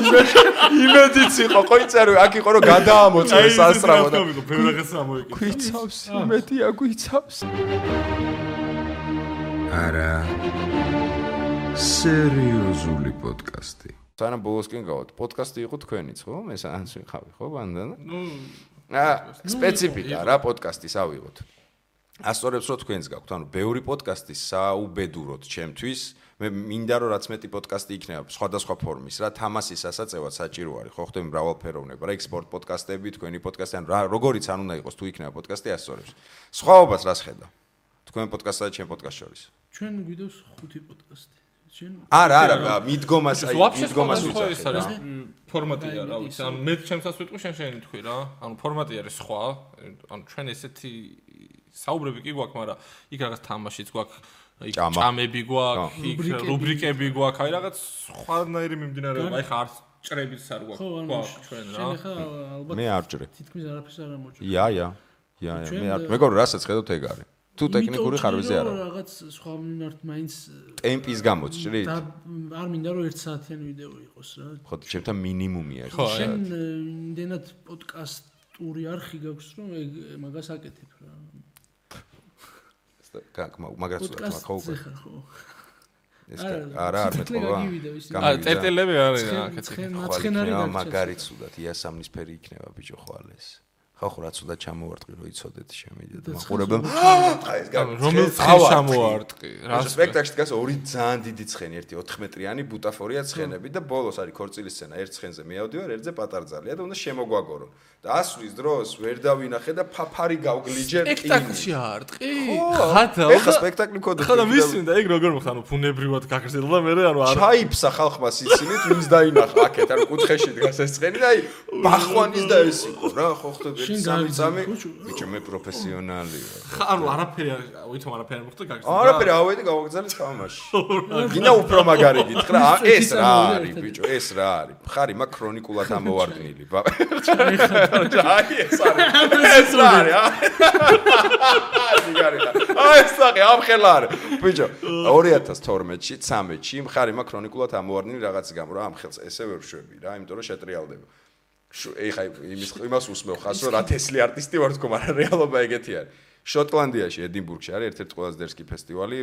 S2: იმედიც იყო ხო იწერო აქ იყო რომ გადაამოწმეს ასწრავო და
S3: ბევრაღაც ამოიკითხა
S2: გვიცავს იმედია გვიცავს.
S1: არა. სერიოზული პოდკასტი.
S2: სანამ ბოლოსკენ გავთ პოდკასტი იყო თქვენიც ხო? მე სანს ვიყავი ხო ბანდანა?
S3: ნუ
S2: აა სპეციფიკა რა პოდკასტის ავიღოთ ასწორებს რომ თქვენს გაქვთ. ანუ ბევრი პოდკასტი საუბედუროთ ჩემთვის. მე მინდა რომ რაც მეტი პოდკასტი იქნება სხვადასხვა ფორმის რა თამასის ასაწევად საჭირო არის. ხო ხდები მრავალფეროვნება რა ექსპორტ პოდკასტები თქვენი პოდკასტი ანუ რა როგორიც არ უნდა იყოს თუ იქნება პოდკასტი ასწორებს. სხვაობას რას ხედავ? თქვენ პოდკასტსა და ჩემ პოდკასტ შორის.
S4: ჩვენ გვიდოს ხუთი პოდკასტი. ჩვენ
S2: არა არა მიდგომას აი მიდგომას
S3: სხვა ეს არის ფორმატია რა ვიცი. ანუ მე ჩემსაც ვიტყვი შენ შენ თქვი რა. ანუ ფორმატი არის სხვა. ანუ ჩვენ ესეთი საუბრები კი გვაქვს მაგრამ იქ რაღაც თამაშიც გვაქვს იქ ჭამები გვაქვს იქ
S4: რუბრიკები.
S3: გვაქვს. აი რაღაც სხვანაირი მიმდინარეობა აი ხა არ ჭრებიც არ გვაქვს გვაქვს ჩვენ რა.
S4: შენ ახლა ალბათ
S2: მე არ ჯრე
S4: თითქმის არაფერს არ ამოჭრე
S2: ია ია ია ია მე არ მეგობრ რასაც ხედავთ ეგ არის. თუ ტექნიკური ხარვეზე არა.
S4: რაღაც სხვა მიმართ მაინც
S2: ტემპის გამოც ჭრით.
S4: და არ მინდა რომ 1 საათიანი ვიდეო იყოს რა.
S2: ხო ჩემთან მინიმუმია
S3: ხო,
S4: შენ იმდენად პოდკასტური არხი გაქვს რომ ეგ მაგას აკეთებ რა
S2: მაგრამ სულ ხო
S4: ხო.
S2: ეს არა არ მეტყობა
S3: აა წერტილები არის რა
S4: ცხენ-
S3: კეთილი
S4: ცხენ-
S2: ხვალ
S4: მაცხენარი
S2: იქნება
S4: დაგჭირს.
S2: მაგარი ცუდად იასამნის ფერი იქნება ბიჭო ხვალ ეს. ხო ხო რა ცუდად ჩამოვარტყი რომ იცოდეთ შემიძლია
S4: და
S2: მაყურებელ <gasps> აი ეს
S3: რომელ ცხენს ჩამოვარტყი? რა
S2: სპექტაკლში დგას ორი ძალიან დიდი ცხენი ერთი 4 მეტრიანი ბუტაფორია ცხენები და ბოლოს არის ქორწილის სცენა. ერთ ცხენზე მეავდივარ ერთზე პატარძალია და უნდა შემოგვაგორო ასვლის დროს ვერ დავინახე და ფაფარი გავგლიჯე
S3: სპექტაკლში არტყი
S2: ხო.
S3: ხადა
S2: ეხა სპექტაკლი მქონდა
S3: ხადა მისმინდა ეგ როგორ მოხდა? ანუ ფუნებრივად გაგრძელდა მე ანუ არ
S2: ჩაიფსა ხალხმა სიცილით ვინც დაინახა აქეთ არ კუთხეში დგას ეს ცხენი და აი ბახვანის და ეს იყო რა ხო სამი
S4: გაგრძელ,
S2: წამი
S4: ხუჭო.
S2: ბიჭო მე პროფესიონალი ვარ.
S3: ხა ანუ არაფერი არ ვითომ არაფერი არ მოხდა გაგრძელდა
S2: არაფერი ავედი გავაგზავნე თამაში. <laughs> გინდა უფრო მაგარი გითხრა. <laughs> ეს რა არის ბიჭო ეს რა არის. ხარი მაგ ქრონიკულად ამოვარდნილი ბა აი ეს არის <laughs> ეს რა არის ა ზიგარი <laughs> <laughs> აი ეს საყი ამხელა არის. ბიჭო 2012-ში 13-ში მხარი მაგ ქრონიკულად ამოვარდნილი რაღაც გამო რა ამხელს ესე ვერ შვები რა იმიტომ რომ შეტრიალდება. ეხა იმის იმას უსმევ ხას რომ რა თესლი არტისტი ვარ თქო მაგრამ რეალობა ეგეთი არის. შოტლანდიაში ედინბურგში არის ერთ-ერთი ყველაზე დერსკი ფესტივალი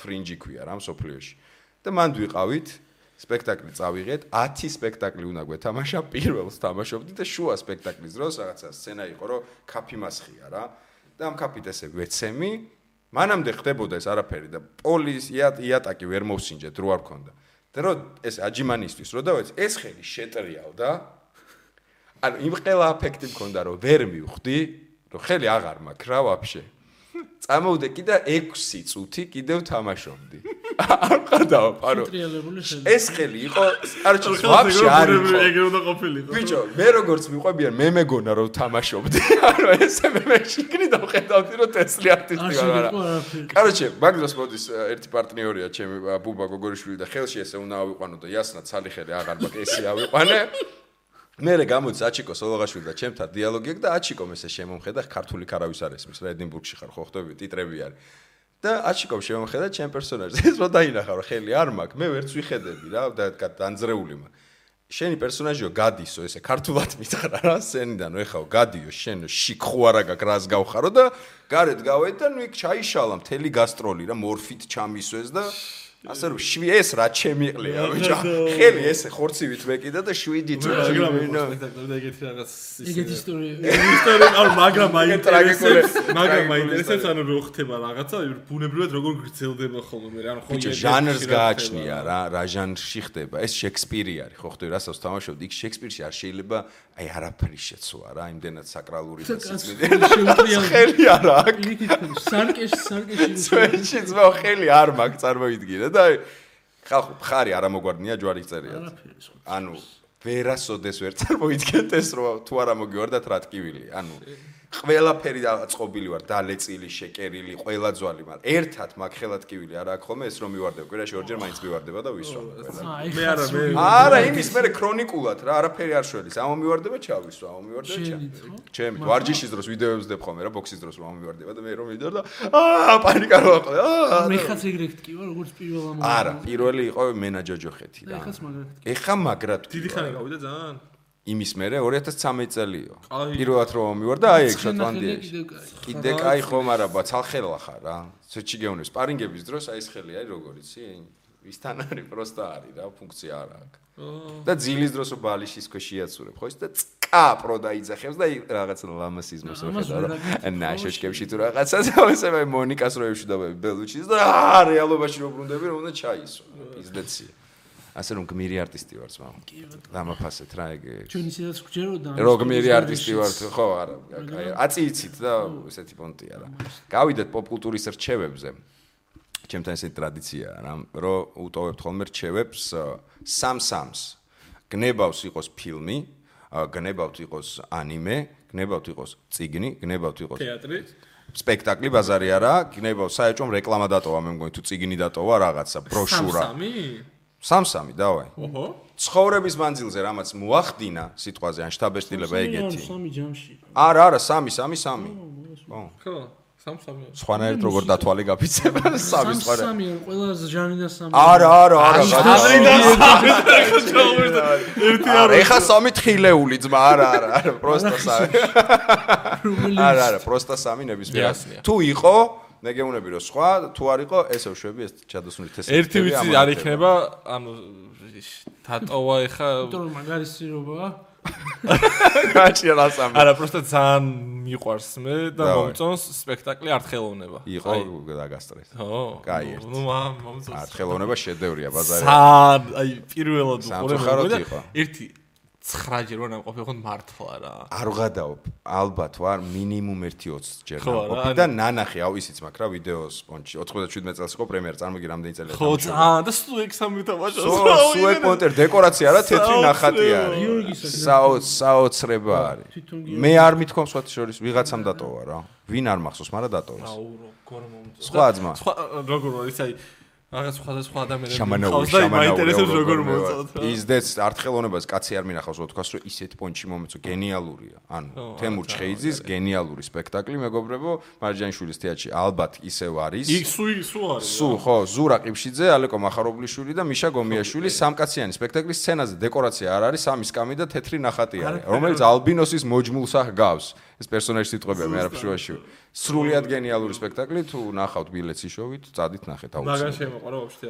S2: ფრინჯი ქვია რა მსოფლიოში და მანდ ვიყავით სპექტაკლი წავიღეთ. 10 სპექტაკლი უნდა გვეთამაშა პირველს თამაშობდი და შუა სპექტაკლის დროს რაღაცა სცენა იყო რომ კაფი მასხია რა და ამ კაფით ესე ვეცემი მანამდე ხდებოდა ეს არაფერი და პოლის იატაკი ვერ მოვსინჯეთ რო არ ქონდა და რო ეს აჯიმანისთვის რო დავეც ეს ხელი შეტრიალდა ანუ იმ ყველა აფექტი მქონდა რომ ვერ მივხვდი რომ ხელი აღარ მაქვს რა ვაფშე წამოვიდე კიდე 6 წუთი კიდევ თამაშობდი. <laughs> არ
S4: ტრიალებული შენ.
S2: ეს ხელი იყო არჩევ <laughs> ვაფშე არ იყო.
S3: ეგრე უნდა ყოფილიყო.
S2: ბიჭო მე როგორც მიყვებიან მე მეგონა რომ თამაშობდი. <laughs> ანუ ესე მე მე შიგნით ხედავდი რომ ტესლი არტისტი
S4: არ
S2: ვარ კაროჩე მაგდროს მოდის ერთი პარტნიორია ჩემი ბუბა გოგორიშვილი და ხელში ესე უნდა ავიყვანო და იასნა ცალი ხელი აღარ მაქვს ესე ავიყვანე მერე გამოდის აჩიკო სოლოღაშვილი და ჩემთან დიალოგი აქვს და აჩიკომ ესე შემომხედა ქართული ქარავის არ ესმის რა ედინბურგში ხარ ხო ხტები ტიტრები არის. და აჩიკომ შემომხედა ჩემ პერსონაჟს. ეს რო დაინახა რომ ხელი არ მაქვს მე ვერც ვიხედები რა და დანძრეული მაქვს. შენი პერსონაჟიო გადისო ესე ქართულად მითხრა რა სენიდან ეხაო გადიო შენ შიქ ხო არა გაქვს რას გავხარო და გარეთ გავედი და ნუ იქ ჩაიშალა მთელი გასტროლი რა მორფით ჩამისვეს და ასე რომ შვი ეს რა ჩემიყლია ბიჭო. ხელი ეს ხორცივით მეკიდა და შვიდით
S3: მაგრამ სპექტაკლი ეგეთი რაღაც
S4: ეგეთი ისტორია
S3: ისტორია არ მაგრამ
S2: ტრაგიკული.
S3: მაინტერესებს მაგრამ მაინტერესებს ანუ რო ხდება რაღაცა ბუნებრივად როგორ გრძელდება ხოლმე რა ანუ ხო
S2: ბიჭო ჟანრს გააჩნია რა რა ჟანრში ხდება. ეს შექსპირი არის ხო ხტები რასაც თამაშობ იქ შექსპირში არ შეიძლება აი არაფერი შეცვლა რა იმდენად საკრალური და
S4: შეუძლია
S2: ხელი არ აქვს.
S4: იქით სარკეში სარკეში
S2: ძმა ხელი არ მაქვს წარმოიდგინე და აი ხალხო ხარი არ ამოგვარდნია ჯვარი წერია ანუ ვერასოდეს ვერ წარმოიდგენთ ეს რომ თუ არა მოგივარდათ რა ტკივილი ანუ ყველაფერი დაწყობილი ვარ. დალეწილი შეკერილი ყველა ძვალი მაგრამ ერთად მაგ ხელა ტკივილი არა აქვს ხოლმე ეს რომ მივარდება. კვირაში ორჯერ მაინც მივარდება და ვისვა ყველა.
S4: აი
S3: მე არა, მე-
S2: არა იმის მე ქრონიკულად რა არაფერი არ შველის ამომივარდება ჩავისვა ამომივარდება
S4: შენით,
S2: ჩა
S4: ხო?
S2: ჩემი ვარჯიშის დროს ვიდეოებს ვდებ ხოლმე რა ბოქსის დროს რომ ამომივარდება და მე რომ მიდარ და აა პანიკა რო აყოლე აა
S4: მე ხაც ეგრეთ კი ვარ როგორც პირველ ამ
S2: არა პირველი იყო მენაჯოჯოხეთი რა
S4: ხაც მაგათ
S2: ეხა მაგრად
S3: დიდი ხანი გავიდა ძალიან
S2: იმის მერე 2013 წელიო.
S3: აი.
S2: პირველად რომ მივარ და აი ეგ შოტლანდიაში. კიდე კაი ხომ არა, ბა ცალხელა ხარ რა. ცოტი გეუნე სპარინგების დროს აი ეს ხელი არის როგორ იცი? ვისთან არის პროსტა არის რა, ფუნქცია არ აქვს. და ძილის დროს ბალიშის ქვეშ შეაცურებ, ხო ის და წკა პრო დაიძახებს და აი რაღაც
S4: ამას
S2: ვხედავ რა.
S4: გაკეთებ,
S2: ნაშოშკებში თუ რაღაცა ეს აი მონიკას რო ევშვიდავები ბელუჩის და რეალობაში რო ბრუნდები რომ უნდა ჩაისვა. პიზდეცი. ასე რომ გმირი არტისტი ვარ ძმა. დამაფასეთ რა ეგ.
S4: ჩვენ ისედაც გვჯეროდა
S2: რო გმირი არტისტი ვარ ხო არა აი აწი იცით და ესეთი პონტია რა. გავიდეთ პოპკულტურის რჩევებზე. ჩემთან ესეთი ტრადიციაა რა რომ უტოვებთ ხოლმე რჩევებს სამ-სამს გნებავს იყოს ფილმი გნებავთ იყოს ანიმე გნებავთ იყოს ციგნი გნებავთ იყოს
S3: თეატრი.
S2: სპექტაკლი ბაზარი არა გნებავთ საერთოდ რეკლამა დატოვა მე მგონი თუ ციგნი დატოვა რაღაცა ბროშურა.
S3: სამი
S2: სამ-სამი დავაი.
S3: ოჰო.
S2: ცხოვრების მანძილზე რამაც მოახდინა სიტყვაზე ან შტაბესტილება ეგეთი.
S4: სამი ჯამში.
S2: არა არა სამი სამი სამი. ხო.
S3: ხო სამ სამი
S2: სხვანაირად როგორ დათვალე გაფიცება? სამი სხვა
S4: სამი ან ყველა ჟანრიდან სამი.
S2: არა არა არა <laughs>
S3: ერთი
S2: არა ეხა სამი თხილეული ძმა არა არა არა <laughs> პროსტა სამი. <laughs> არა არა პროსტა სამი ნებისმიერ. თუ იყო მე გეუბნები რომ სხვა თუ არ იყო ესე ვშვები ეს ჩადოსული თესლი
S3: ერთი ვიცი არ იქნება ანუ დატოვა ეხა
S4: იმიტომ რომ მაგარისირობა <laughs>
S2: გაჩია რა სამი
S3: არა პროსტა ძალიან მიყვარს მე და მომწონს სპექტაკლი არტხელოვნება
S2: იყო დაგასტრეს
S3: ხო
S2: კაი, ერთი.
S3: ნუ მომწონს.
S2: არტხელოვნება შედევრია ბაზარი
S3: სან აი პირველად უყურებ
S2: იყო.
S3: ერთი 9 ჯერ ვარ ყოფილიყო მართლა რა.
S2: არ ვღადაობ ალბათ ვარ მინიმუმ 1-20 ჯერ
S3: ხო, ანუ-
S2: და ნანახი აუ ისიც მაქვს რა ვიდეოს პონჩი 97 წელს იყო პრემიერა წარმოიგი რამდენი წელია
S3: ხო ძალიან და სულ ეგ სამი თამაშობს
S2: სუე პონტერ დეკორაცია რა თეთრი ნახატი არის. საოც საოცრება არის. მე არ მithkom სხვა შორის ვიღაცამ დატოვა რა. ვინ არ მახსოვს მაგრამ დატოვეს.
S3: აუ როგორ მომწონს
S2: სხვა ძმა.
S3: სხვა როგორ არის აი რაღაც სხვადასხვა ადამიანები მყავს და მაინტერესებს როგორ მომწონს რა.
S2: ისდეც არტხელოვნებას კაცი არ მინახავს რომ თქვას რომ ისეთ პონჩი მომეწო გენიალურია. ანუ თემურ ჩხეიძის გენიალური სპექტაკლი მეგობრებო მარჯანიშვილის თეატრში ალბათ ისევ არის.
S3: იქ სუ სუ არის
S2: სუ ხო ზურა ყიფშიძე ალეკო მახარობლიშვილი და მიშა გომიაშვილი სამკაციანი სპექტაკლის სცენაზე დეკორაცია არ არის სამი სკამი და თეთრი ნახატი არის რომელიც ალბინოსის მოჯმულს აღგავს ეს პერსონაჟი სიტყვებია მე არაფერ შუაში სრულიად გენიალური სპექტაკლი თუ ნახავთ ბილეთს იშოვით წადით ნახეთ აუცილებლად.
S3: შემოყარა ვაფშე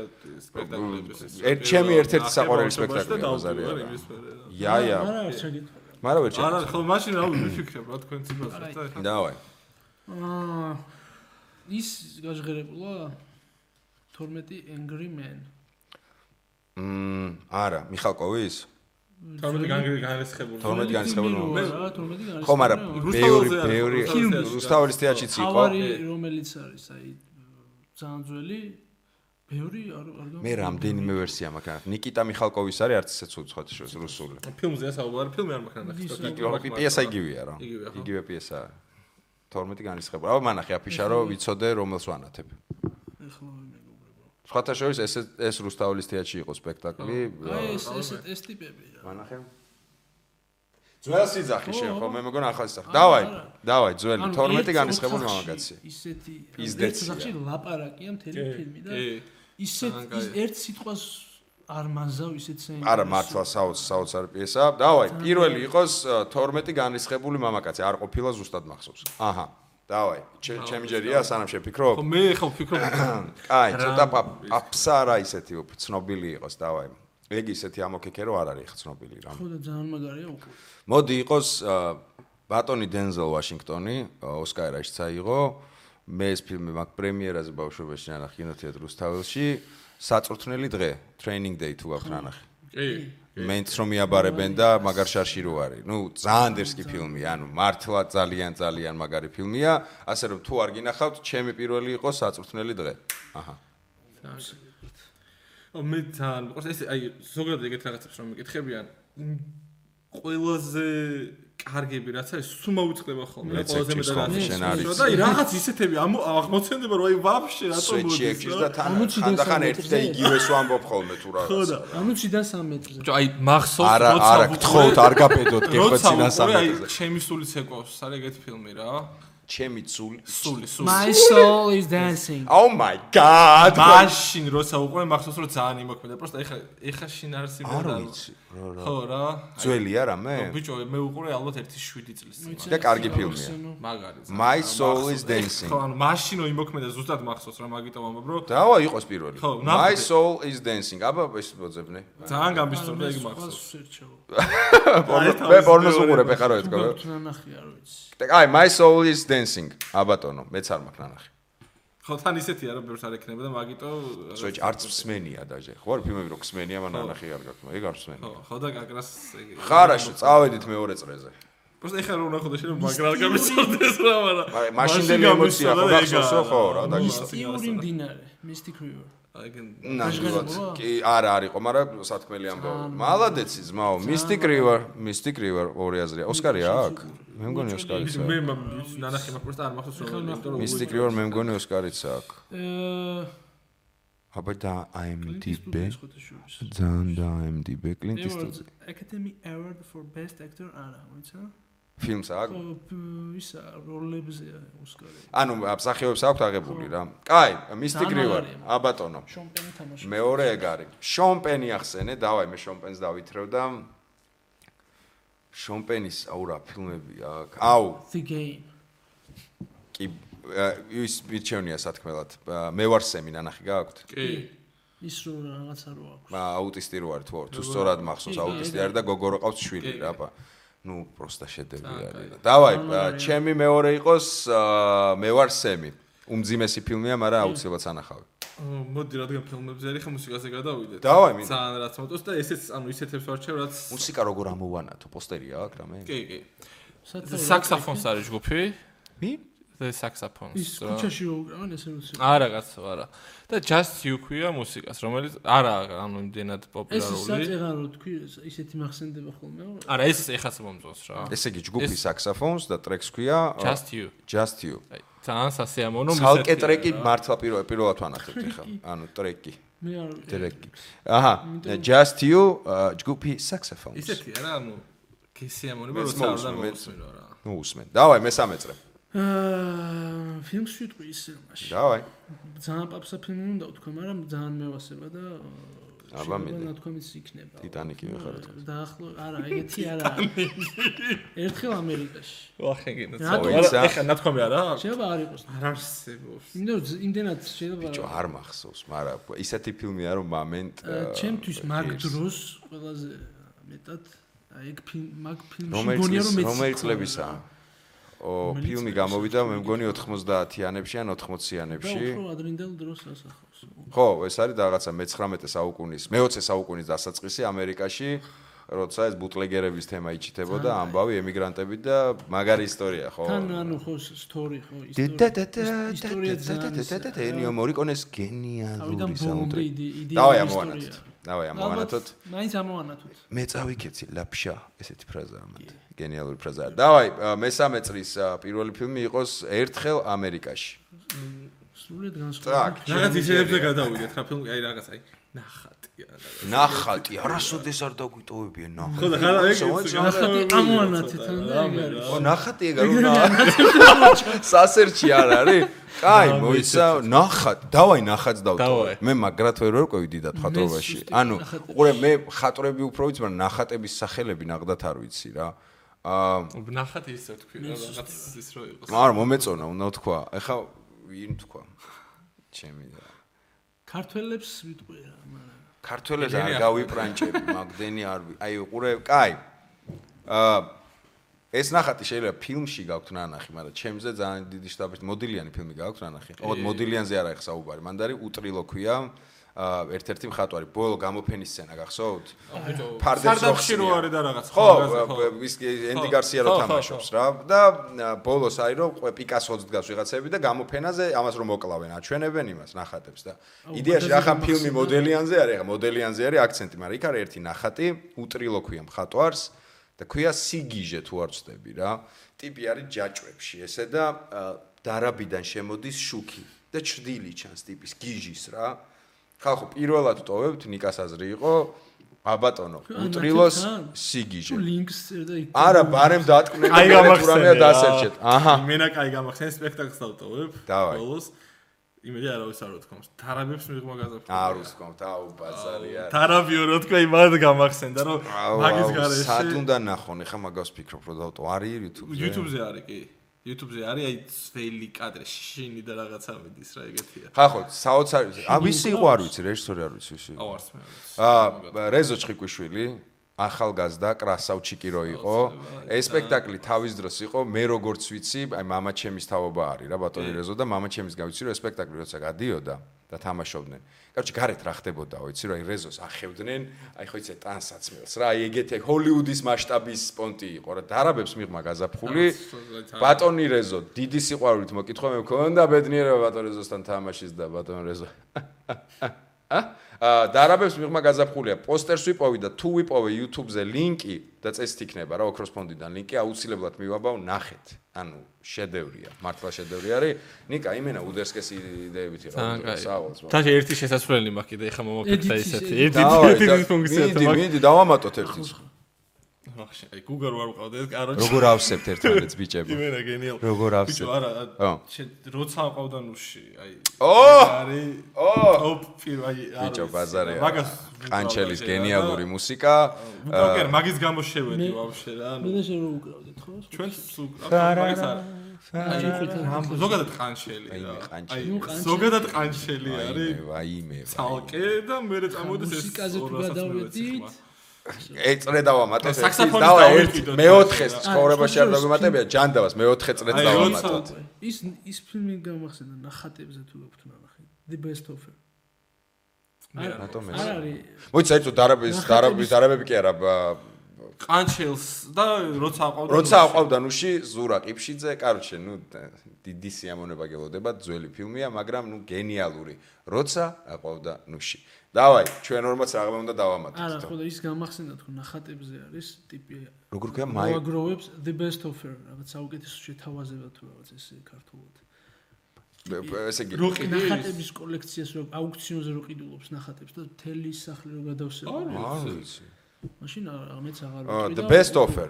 S3: სპექტაკლების ეს
S2: ერთ- ჩემი ერთ-ერთი საყვარელი სპექტაკლია
S3: და
S2: ბაზარია
S3: დავუკვირდა
S2: რა.
S3: იმის მერე რა.
S2: ია ია.
S4: არა არ ჩაგეთქვა
S2: მაგრამ ვერ
S3: არა
S2: ჩა
S3: ხო მაშინ რა ვიფიქრებ რა თქვენ ციფრაზე და
S2: დავაი.
S4: აა ის გაჟღერებულა 12 angry man
S2: მმ არა მიხალკოვის
S3: 12 განგრი განრისხებული
S2: 12 განსხვავებული
S4: მე
S2: მომენტი.
S4: რა 12 განსხვავებული
S2: ხო მაგრამ ბევრი ბევრი რუსთაველის თეატრშიც იყო.
S4: ხავარი რომელიც არის აი ძალიან ძველი ბევრი არ არ
S2: მე რამდენიმე ვერსია მაქვს რა ნიკიტა მიხალკოვის არის არც ისე შორის რუსული.
S3: ფილმზეა საუბარი ფილმი არ მაქვს ნახე
S2: იგივე პიესა იგივეა რა.
S3: ხო?
S2: იგივე პიესა. 12 განსხვავებული აბა მანახე აფიშა რომ ვიცოდე რომელს ვანათებ.
S4: ეხლა მეგობრებო
S2: სხვათა შორის ეს ეს რუსთაველის თეატრში იყო სპექტაკლი.
S4: აი ეს ეს ეს ტიპები რა.
S2: მანახე ძველ სიძახი შენ ხო მე მეგონა ახალ სიძახი. დავაი დავაი ძველი 12 განსხვავებული მამაკაცი.
S4: ისეთი ერთ ოთახში ლაპარაკია მთელი ფილმი და ისეთ ერთ სიტყვას არ მანზავ ისეთ სცენას
S2: არა მართლა საოც საოცარ პიესა. დავაი, პირველი იყოს ა, 12 განრისხებული მამაკაცი, არ ყოფილა ზუსტად მახსოვს. აჰა. დავაი, ჩემ- ჩემი ჯერია სანამ შეფიქრობ.
S3: ხო მე ხო ვფიქრობ <coughs>
S2: კაი,
S3: რა-
S2: ცოტა პა- აფსა რა ისეთი უფრო ცნობილი იყოს, დავაი. ეგ ისეთი ამოქეკე რო არ არის ხა ცნობილი რა.
S4: ხო და ძალიან მაგარია უკვე.
S2: მოდი იყოს ბატონი დენზელ ვაშინგტონი, ოსკარაშიც აიღო. მე ეს ფილმი მაგ პრემიერაზე ბავშვობაში ნახე კინოთეატრ რუსთაველში. საწვრთნელი დღე, training day თუ აქვს ნახე.
S3: კი
S2: მენც რომ მიაბარებენ და მაგარ შარში რო არის. ნუ ძალიან დერსკი ფილმია, ანუ მართლა ძალიან ძალიან მაგარი ფილმია, ასე რომ თუ არ გინახავთ, ჩემი პირველი იყო საწვრთნელი დღე. აჰა.
S3: ო მე თან ყოს ეს აი ზოგადად ეგეთ რაღაცებს რომ მეკითხებიან ყველაზე კარგები რაც არის სულ მოუწყდება ხოლმე რა ყველაზე მეტად
S2: ხოლმე, შენ არის.
S3: და აი რაღაც ისეთები ამ- აღმოცენდება რომ აი ვაფშე რატომ
S2: სვეტში ეგჭირს და თან
S4: ამოჩი
S2: ხანდახან
S4: და
S2: ერთი და იგივეს ვამბობ ხოლმე თუ <laughs>
S3: ხო და
S4: ამუჩიდან 3 მეტრზე.
S3: აი მახსოვს
S2: არა, არა, გთხოვთ, არ გაბედოთ, გეხოთ
S3: როცა
S2: წინა
S3: უყურე აი ჩემი სული ცეკავს არის ეგეთი ფილმი რა
S2: ჩემი ცული.
S3: სული სული
S4: My soul is dancing.
S2: Oh my god.
S3: მაშინ როცა უყურე მახსოვს რომ ძალიან იმოქმედა პროსტა ეხა ეხა შინ არ
S2: არ ვიცი. რა რა.
S3: ხო რა
S2: ძველია რამე?
S3: ბიჭო მე უყურე ალბათ 1-7 წლის წინ
S2: და კარგი ფილმია.
S3: მაგარი.
S2: My soul is dancing. <laughs>
S3: ხო ანუ მაშინ რომ იმოქმედა ზუსტად მახსოვს რა მაგიტო ვამბობ რომ
S2: დავა იყოს პირველი. My soul is dancing. აბა ეს მოძებნე.
S3: ძალიან გამბისტორდა ეგ მახსოვს <laughs>
S2: მე პორნოს უყურებ ეხლა რო ეთქო.
S4: თუ ნახე არ ვიცი.
S2: აი, my soul is dancing. აბატონო, მეც არ მაქვს ნანახი.
S3: ხო თან ისეთია რომ ბევრს არ ექნება და მაგიტო
S2: ზოჭ არც მსმენია დაჟე. ხო არის ფილმები რო ქსმენია, მაგრამ ნანახი არ გაქვს, ეგ არ მსმენია.
S3: ხო ხო და კაკრას ეგ
S2: ხარაშო, წავედით მეორე წრეზე.
S3: просто ეხლა რომ ნახო და შენ მაგრა არ გამისწორდეს რა მაგრამ
S2: მაგრამ მაშინდელი ემოცია ხო გახსოვს რო ხო რა დაგისწორ.
S4: მისტიური მდინარე, Mystic River.
S2: ნამდვილად კი არა არისო, მაგრამ სათქმელი ამბავი. მალადეცი ძმაო, მისტიკრი ვარ, მისტიკრი ვარ, ორი აზრია. ოსკარი აქვს? მე მგონი ოსკარიც აქვს.
S3: მე ნანახი მაქვს და არ მახსოვს რომ
S2: მისტიკრი ვარ, მე მგონი ოსკარიც აქვს.
S4: აა
S2: აბა და IMDb ძალიან და IMDb კლინტ
S4: ისტვუდზე. Academy Award for Best Actor არა, ვიცი რა?
S2: ფილმს აქვს?
S4: ისა როლებზე ოსკარი.
S2: ანუ მსახიობებს აქვს აღებული რა. კაი, Mystic
S4: ძალიან
S2: River,
S4: მაგარია.
S2: აბატონო.
S4: შონ პენი თამაში.
S2: მეორე ეგ არის. შონ პენი ახსენე, დავაი მე შონ პენს დავითრევ და შონ პენის აუ რა ფილმები აქვს. აუ,
S4: The Game.
S2: კი ის მიჩვენია სათქმელად. მე ვარ სემი ნანახი გაქვთ?
S3: კი
S4: ის რო რაღაცა რო აქვს.
S2: აა, აუტისტი რო არის თუ არ- თუ სწორად მახსოვს აუტისტი არის და გოგო რო ყავს შვილი რა ბა. ნუ პროსტა შედევრი არის. დავაი, აა, ჩემი მეორე იყოს მე ვარ სემი. უმძიმესი ფილმია, მაგრამ აუცილებლად სანახავი.
S3: მოდი რადგან ფილმებზე არის ხა მუსიკაზე გადავიდეთ
S2: დავაი, მინდა.
S3: ძალიან რაც მოტოს და ესეც ანუ ისეთებს ვარჩევ რაც
S2: მუსიკა როგორ ამოვანათო? პოსტერი აქვს რამე?
S3: კი კი
S4: საერთოდ
S3: საქსაფონს არის ჯგუფი
S2: მი?
S3: საქსაფონს.
S4: ის ქუჩაში უკრავენ ესე მუსიკა.
S3: არა, კაცო, არა. და just you ქვია მუსიკას, რომელიც არა, ანუ იმდენად პოპულარული.
S4: ეს საჭერა რო თქვი, ისეთი მახსენდება ხოლმე.
S3: არა, ეს ეხაც მომწონს რა.
S2: ესე იგი ჯგუფი საქსაფონს და ტრეკს ქვია
S3: just you.
S2: just you.
S3: ძალიან სასიამოვნო მუსიკა.
S2: ცალკე
S3: ტრეკი
S2: მართლა პირველ პირველად ვანახებთ ხა. ანუ ტრეკი.
S4: მე არ
S2: ტრეკი. აჰა, just you ჯგუფი საქსაფონს.
S3: ისეთი არა, ანუ
S2: გესიამოვნება
S3: როცა არ დამოსმინო რა.
S2: ну усмен. Давай, მე სამეწრე.
S4: აა ფილმს ვიტყვი ისე მაშინ.
S2: დავაი.
S4: ძალიან პაპსა ფილმი უნდა ვთქვა, მაგრამ ძალიან მევასება და
S2: აბა, მინდა.
S4: ნათქვამიც იქნება.
S2: ტიტანიკი ვეხარ თქო.
S4: დაახლო არა, ეგეთი არა. ერთხელ ამერიკაში.
S3: ვახენგინო
S4: რატო
S2: ისა?
S3: ეხა ნათქვამი არა
S4: შეიძლება არ იყოს.
S3: არ არსებობს
S4: იმდენ იმდენად შეიძლება
S2: ბიჭო, არ მახსოვს, მაგრამ ისეთი ფილმია რომ მომენტ
S4: ჩემთვის მაგ დროს ყველაზე მეტად აი ეგ ფილმ მაგ ფილმში მგონია რომ მეც
S2: რომელიც
S4: ვქვა,
S2: წლებისაა? ო, ფილმი გამოვიდა, მე მგონი 90-იანებში ან 80-იანებში.
S4: და უფრო ადრინდელ დროს ასახავს.
S2: ხო, ეს არის რაღაცა მე-19 საუკუნის, მე-20 საუკუნის დასაწყისი ამერიკაში, როცა ეს ბუტლეგერების თემა იჩითებოდა, ამბავი ემიგრანტები და მაგარი ისტორია, ხო?
S4: თან ანუ ხო სტორი ხო ისტორია ძალიან
S2: ენიო მორიკონეს
S4: ავიდან
S2: გენიალური
S4: ბომბი
S2: საუნდტრეკი.
S4: იდეა
S2: დავაი ამოვანათოთ. დავაი ამოვანათოთ.
S4: მაინც ამოვანათოთ
S2: მე წავიქეცი ლაფშა, ესეთი ფრაზაა მათ. გენიალური ფრაზაა. დავაი, მესამე წრის ა, პირველი ფილმი იყოს ერთხელ ამერიკაში. ტრაკ.
S4: განსხვავებული
S3: რაღაც ისეთებზე გადავიდეთ რა ფილმი აი რაღაც აი რაღაც
S2: ნახატი, არასოდეს არ დაგვიტოვებიან ნახატი.
S3: ხო და ხარა ეგ
S4: ნახატი ეგ არის
S2: ო ნახატი ეგ არ უნდა სასერჩი არ არის? კაი, მოიცა ნახატი. დავაი ნახატს დავტოვე. მე მაგრად ვერ ვერკვევი დიდად ხატრობაში. ანუ უყურე მე ხატრები უფრო ვიცი, მაგრამ ნახატების სახელები ნახდათ არ ვიცი რა. აა
S3: ნახათ ისე თქვი რა რაღაც ის რო იყოს
S2: არა მომეწონა უნდა თქვა ეხა ვინ თქვა ჩემი და
S4: ქართველებს ვიტყვი რა მაგრამ
S2: ქართველებს არ გავიპრანჭები <laughs> მაგდენი არ ვი აი უყურე კაი. აა ეს ნახატი შეიძლება ფილმში გაქვთ ნანახი მაგრამ ჩემზე ძალიან დიდი შტაბის მოდილიანი ფილმი გაქვთ ნანახი. ოღონდ მოდილიანზე არა ეხა საუბარი. მანდარი უტრილო ქვია. აა ერთ-ერთი მხატვარი ბოლო გამოფენის სცენა გახსოვთ?
S3: ფარდებში რო არის და რაღაც
S2: ხო, ის ენდი გარსია რო თამაშობს რა და ბოლოს აი რო პიკასოც დგას ვიღაცები და გამოფენაზე ამას რომ მოკლავენ, აჩვენებენ იმას ნახატებს და იდეაში ახლა ფილმი მოდელიანზე არის, ახლა მოდელიანზე არის აქცენტი, მაგრამ იქ არის ერთი ნახატი, უტრილოქვია მხატვარს და ქვია სიგიჟე თუ არ ვწდები რა. ტიპი არის ჯაჭვებში ესე და დარაბიდან შემოდის შუქი და ჭრდილი ჩანს ტიპის გიჟის რა. ხალხო პირველად ტოვებთ ნიკას აზრი იყო აბატონო უტრილოს სიგიჟე.
S4: ლინკს წერდა იქ
S2: არა ბარემ დატკნები აი გამახსენე დასერჩეთ. აჰა.
S3: მენა კაი გამახსენე სპექტაკლს დავტოვებ ბოლოს იმედი არა ვის არ ვთქვამს. თარაბებს მიღმა გაზაფხული
S2: არ ვთქვამთ აუ ბაზარი არა.
S3: თარაბიო რო თქვა იმად გამახსენდა რომ მაგის გარეშე
S2: სად უნდა ნახონ? ეხა მაგას ფიქრობ რომ დავტო არის YouTube-ზე?
S3: YouTube-ზე არის კი YouTube-ზე არის აი ძველი კადრი, შინი და რაღაც ამედის რა ეგეთია.
S2: ხახო, საოცარი. ა ვისი იყო არ ვიცი, რეჟისორი არ ვიცი ვისი.
S3: აუ არც მე არ ვიცი.
S2: აა რეზო ჩხიკვიშვილი ახალგაზრდა კრასავჩიკირო იყო. ეს სპექტაკლი თავის დროს იყო, მე როგორც ვიცი, აი მამა ჩემის თავობა არის რა ბატონი რეზო და მამა ჩემის გავიცი რომ ეს სპექტაკლი როცა გადიოდა. აა და თამაშობდნენ. კაროჩი გარეთ რა ხდებოდა, ვიცი რა, აი რეზოს ახევდნენ, აი ხო იცი ტანსაცმელს რა, აი ეგეთი ჰოლივუდის მასშტაბის პონტი იყო რა, დარაბებს მიღმა გაზაფხული. ბატონი რეზო, დიდი სიყვარულით მოკითხვა მე მქონდა ბედნიერება ბატონ რეზოსთან თამაშის და ბატონ რეზო. აა დარაბებს მიღმა გაზაფხულია. პოსტერს ვიპოვი და თუ ვიპოვე YouTube-ზე ლინკი და წესით იქნება რა ოქროს ფონდიდან ლინკი აუცილებლად მივაბავ ნახეთ. ანუ შედევრია, მართლა შედევრი არის. ნიკა, იმენა უდერსკესი იდეებით იყო. სავალს.
S3: თაში ერთი შესაძლებელი მაქვს კიდე ხა მომაკეთდა ისეთი. ერთი ერთი ფუნქცია
S2: თქო. მინდი, დავამატოთ ერთი.
S3: ახში აი Google ვარ ვყავდეთ, კაროჩი.
S2: როგორ ავსებთ ერთმანეთს ბიჭები? <laughs>
S3: იმენა გენიალ.
S2: როგორ ავსებთ?
S3: ბიჭო, არა, როცა აყავდა ნუში, აი
S2: ო!
S3: არის
S2: ო!
S3: ოპ პირველ აი
S2: ბიჭო, ბაზარია. მაგას ყანჩელის გენიალური მუსიკა.
S3: უკრავ, მაგის გამო შევედი ვაფშე რა,
S4: ანუ. მე შენ რო უკრავდეთ ხო?
S3: ჩვენ მაგას არა. ზოგადად ყანჩელი რა. აი ზოგადად ყანჩელი არის.
S2: ვაიმე.
S3: ცალკე და მე რა წამოდეს ეს
S4: მუსიკაზე თუ გადავედით
S2: ეწრე დავამატოთ დავა ერთ მეოთხეს ცხოვრებაში არ დაგვიმატებია ჯანდავას მეოთხე წრეც დავამატოთ
S4: ის ის ფილმი გამახსენდა ნახატებზე თუ გაქვთ ნახე the best offer
S2: რატომ ეს არ არის მოიცა იცო დარაბის დარაბის დარაბები კი არა
S3: ყანჩელს და როცა აყავდა
S2: როცა აყავდა ნუში ზურა ყიფშიძე კაროჩე ნუ დიდი სიამონება გელოდება ძველი ფილმია მაგრამ ნუ გენიალური. როცა აყავდა ნუში დავაი, ჩვენ ორმაც რაღაცა უნდა დავამატოთ.
S4: არა, ხო და ის გამახსენდა თქო ნახატებზე არის ტიპი
S2: როგორ ქვია მაი
S4: აგროვებს the best offer, რაღაც საუკეთესო შეთავაზება თუ რაღაც ეს ქართულად.
S2: ესე იგი
S4: ნახატების კოლექციას რო აუქციონზე რო ყიდულობს ნახატებს და თელი სახლი რო გადავსება.
S2: არა, ვიცი.
S4: მაშინ ამეც აღარ ვიყიდა.
S2: the best offer.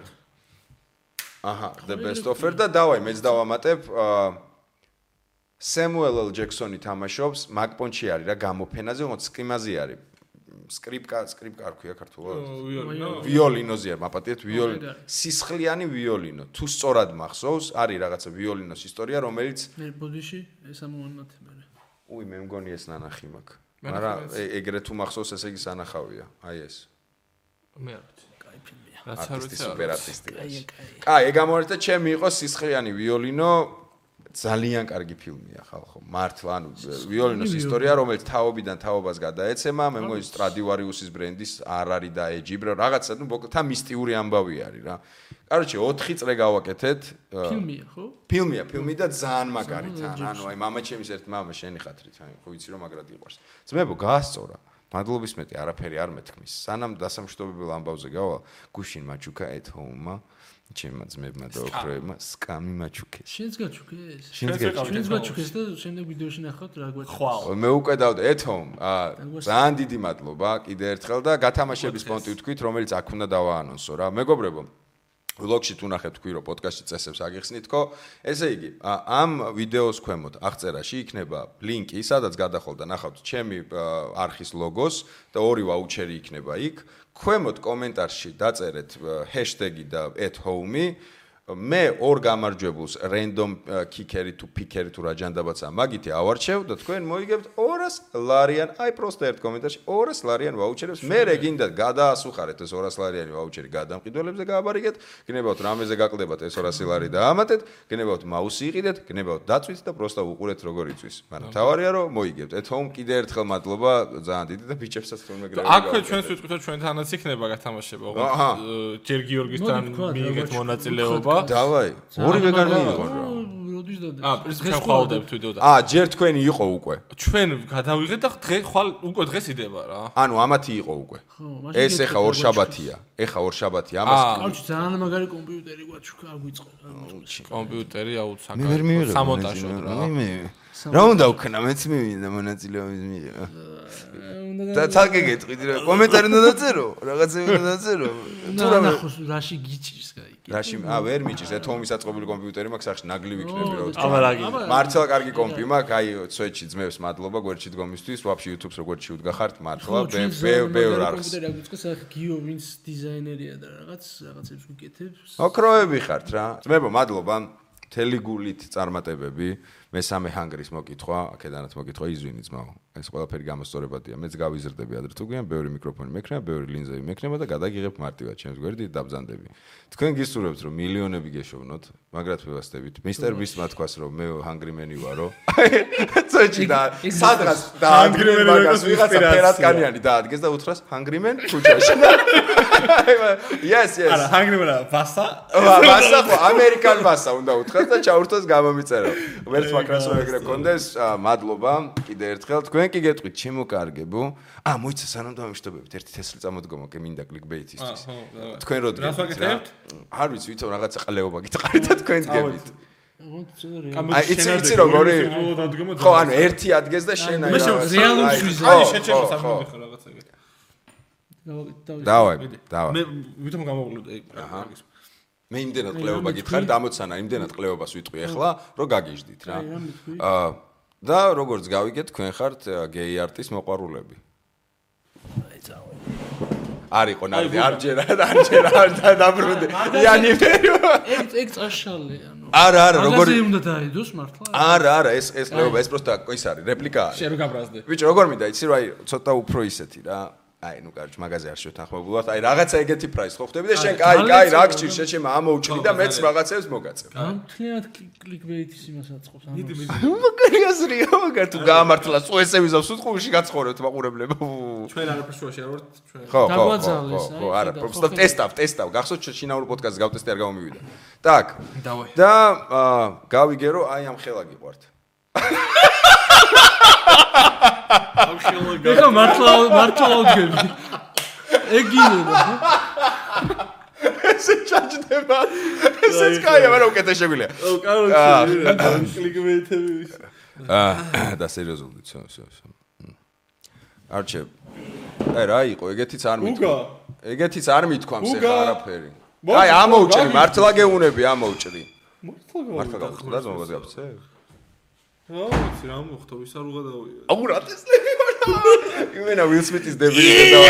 S2: აჰა, the best offer და დავაი, მეც დავამატებ აა სემუელ ელ ჯექსონი თამაშობს მაკპონჩი არის რა გამოფენაზე თუმცა სკრიმაზე არის. სკრიპკა სკრიპკა არ ქვია ქართულად? ვიოლინოზე არ მაპატიეთ ვიოლინო. სისხლიანი ვიოლინო თუ სწორად მახსოვს არის რაღაცა ვიოლინოს ისტორია რომელიც
S4: მე ბოდიში ეს ამონათე მე
S2: უი მე მგონი ეს ნანახი მაქვს. მაგრამ ეგრე თუ მახსოვს ესე იგი სანახავია. აი ეს.
S3: მე არ ვიცი
S4: კაი ფილმია.
S3: რაც არ ვიცი
S2: სუპერ არტისტი კაი ეგ ამორეთ და ჩემი იყო სისხლიანი ვიოლინო ძალიან კარგი ფილმია ხალხო. მართლა, ანუ ვიოლინოს ისტორია, რომელიც თაობიდან თაობას გადაეცემა, მე მგონი სტრადივარიუსის brand-ის არ არის და ეჯიბრა, რაღაცა, ну, ბოქთა მისტიური ამბავი არის რა. კაროჩე 4 წრე გავაკეთეთ.
S4: ფილმია, ხო?
S2: ფილმია, ფილმი და ძალიან მაგარი თან. ანუ აი მამაჩემის ერთ მამა შენი ხათრით, აი ხო ვიცი რომ მაგრად იყვარს. ძმებო, გაასწორა. მადლობის მეტი არაფერი არ მეთქმის. სანამ დასამშვიდობელ ამბავზე გავალ, გუშინ მაჩუკა at home-მა ჩემმა ძმებმა და ოქროებმა სკამი მაჩუქეს.
S4: შენც გაჩუქეს?
S2: შენც
S4: გაჩუქეს და შემდეგ ვიდეოში ნახავთ რა გვეთქვა.
S3: ხვალ.
S2: მე უკვე დავდე ეთომ. აა ძალიან დიდი მადლობა კიდე ერთხელ და გათამაშების პონტი ვთქვით, რომელიც აქ უნდა დავაანონსო რა. მეგობრებო, ბლოგში თუ ნახეთ თქვი რომ პოდკასტში წესებს აგიხსნითქო ესე იგი ამ ვიდეოს ქვემოთ აღწერაში იქნება ლინკი სადაც გადახოლ და ნახავთ ჩემი არხის ლოგოს და ორი ვაუჩერი იქნება იქ ქვემოთ კომენტარში დაწერეთ ჰეშტეგი და @home მე ორ გამარჯვებულს random kicker-ი თუ picker-ი თუ რა ჯანდაბაცა მაგითი ავარჩევ და თქვენ მოიგებთ 200 ლარიან, აი პროსტა ერთ კომენტარში 200 ლარიან ვაუჩერებს. მე რე გინდა გადაასუხარეთ ეს 200 ლარიანი ვაუჩერი გადამყიდველებზე გააბარიგეთ, გნებავთ რამეზე გაკლდებათ ეს 200 ლარი და ამატეთ, გნებავთ მაუსი იყიდეთ, გნებავთ დაწვით და პროსტა უყურეთ როგორ იწვის. მაგრამ თავარია რომ მოიგებთ. ეთ home კიდე ერთხელ მადლობა ძალიან დიდი და ბიჭებსაც თუნდაც
S3: და აქვე ჩვენს ვიტყვით რომ ჩვენთანაც იქნება გათამაშება, ჯერ გიორგისთან მიიღეთ მონაწილეობა
S2: ხდება? დავაი. ორივე გარდა იყო რა.
S4: როდის დადა?
S3: აა, პრინციპში ხვალდებ თვითონ და.
S2: აა, ჯერ თქვენი იყო უკვე.
S3: ჩვენ გადავიღეთ და დღე ხვალ უკვე დღეს იდება რა.
S2: ანუ ამათი იყო უკვე. ეს ეხა ორ შაბათია. ეხა ორ შაბათია. ამას
S4: კარჩი ძალიან მაგარი კომპიუტერი გვაჩქა აგვიწყო.
S3: კომპიუტერი აუცაკა.
S2: მე ვერ მივიღებ.
S3: სამონტაჟოდ რა.
S2: მე რა უნდა ვქნა? მეც მივიდა მონაწილეობის მიღება. და თალკე გეტყვიდი რა კომენტარი უნდა დაწერო. რაღაცები უნდა დაწერო. <laughs>
S4: თუ რა ნახოს რაში გიჭირს კაი
S2: რაში ა ვერ მიჭირს. ეთო მისაწყობილი კომპიუტერი მაქვს სახში ნაგლი ვიქნები რა
S3: აბა რაგი
S2: მართლა კარგი კომპი მაქვს. აი სვეჩი ძმებს მადლობა გვერდში დგომისთვის. ვაფშე YouTube-ს როგორ შევდგახართ მართლა ბე ბე რა
S4: კომპიუტერი აგვიწყეს ახ გიო ვინს დიზაინერია და რაღაც რაღაცებს გიკეთებს
S2: ოქროები ხართ რა. ძმებო მადლობა. თელიგულით წარმატებები მესამე ჰანგრის მოკითხვა, აქედანაც მოკითხვა იზვინი ძმაო. ეს ყველაფერი გამოსწორებადია. მეც გავიზრდები ადრე თუ გვიან, ბევრი მიკროფონი მექნება, ბევრი ლინზები მექნება და გადაგიღებ მარტივად ჩემს გვერდით დაბზანდები. თქვენ გისურვებთ რომ მილიონები გეშოვნოთ, მაგრად მევასდებით. მისტერ ბისმა თქვას რომ მე ჰანგრიმენი ვარო. წოჭი და სადღაც და ჰანგრიმენი მაგას ვიღაცა ფერატკანიანი დაადგეს და უთხრას ჰანგრიმენ ქუჩაში. <laughs> Yes, yes.
S3: არა, ჰანგრიმენა ბასა.
S2: ბასა ხო, ამერიკან ბასა უნდა უთხრას და ჩაურთოს გამომიწერო. <laughs> ვერც მაკრას რომ ეგრე კონდეს, მადლობა კიდე ერთხელ თქვენ კი გეტყვით, ჩემო კარგებო. აა, მოიცა სანამ დამშტობებით, ერთი თესლი წამოდგომა კი მინდა კლიკბეიტისთვის. თქვენ რო
S3: დგეთ?
S2: არ ვიცი, ვითომ რაღაცა ყლეობა გითხარით და თქვენ დგებით. აი, იცი იცი როგორი? ხო, ანუ ერთი ადგეს და შენ აი
S4: რეალურ შვიზე.
S3: აი, შეჩერდა სამომხო რაღაცა ეგეთი.
S2: დავაი, დავაი.
S3: მე ვითომ გამოვყლე აჰა.
S2: მე იმდენად ყლეობა გითხარით, ამოცანა იმდენად ყლეობას ვიტყვი ახლა, რომ გაგიჟდით რა. აა და როგორც გავიგეთ, თქვენ ხართ გეი არტის მოყვარულები. აი წავე. არისო ნარდი, არჯერა, არჯერა, დაბრუნდი. <laughs> იანიფერო.
S4: ეგ ეგ წაშალე, ანუ.
S2: არა, არა, როგორი
S4: აგაზე უნდა დაიდოს მართლა?
S2: არა, არა, ეს ეს ყლეობა, ეს პროსტა ის არის, რეპლიკაა.
S3: შენ რო გაბრაზდე.
S2: ბიჭო, როგორ მინდა, იცი რა, აი, ცოტა უფრო ისეთი რა. აი ნუ კარჩ მაღაზია არ შევთანხმებულად აი რაღაცა ეგეთი პრაის ხო ხდები და შენ კაი კაი რა გჭირ შენ შემ ამოუჭრი და მეც რაღაცებს მოგაწევ
S4: გამთლიანად კლიკბეიტის იმას აწყობს ანუ მიდი
S2: მიდი მაგარიაზრია მაგარ თუ გაამართლა სულ ესე ვიზავს სულ შეგაცხოვრებთ მაყურებლებო
S3: ჩვენ არაფერს შუაში არ ვართ ჩვენ
S2: ხო ხო ხო არა პროფესორ ტესტავ ტესტავ გახსოვთ შინაურ პოდკასტს გავტესტე არ გამომივიდა так და გავიგე რომ აი ამ ხელა გიყვართ ამხილო
S4: ეხა მართლა მართლა ვდგები. ეგინება.
S2: ესე ჩაჯდება. ესეც კაია, მაგრამ უკეთეს შეგვიძლია.
S3: ო, კარგი, კლიკბეიტები ვის. <coughs>
S2: აა, და სერიოზულით, სო, სო, სო. არჩევ. აი რა იყო, ეგეთიც არ მითქვა. ეგეთიც არ მითქვამს ეხა არაფერი. აი ამოვჭრი, მართლა გეუნები,
S3: ამოვჭრი.
S2: მართლა გავხდა ზოგადად გაფცე?
S3: რა ვიცი რა მოხდა ვის არ უღადავია
S2: აუ რა ტესლები იმენა ვილ სმითის დებიუტი და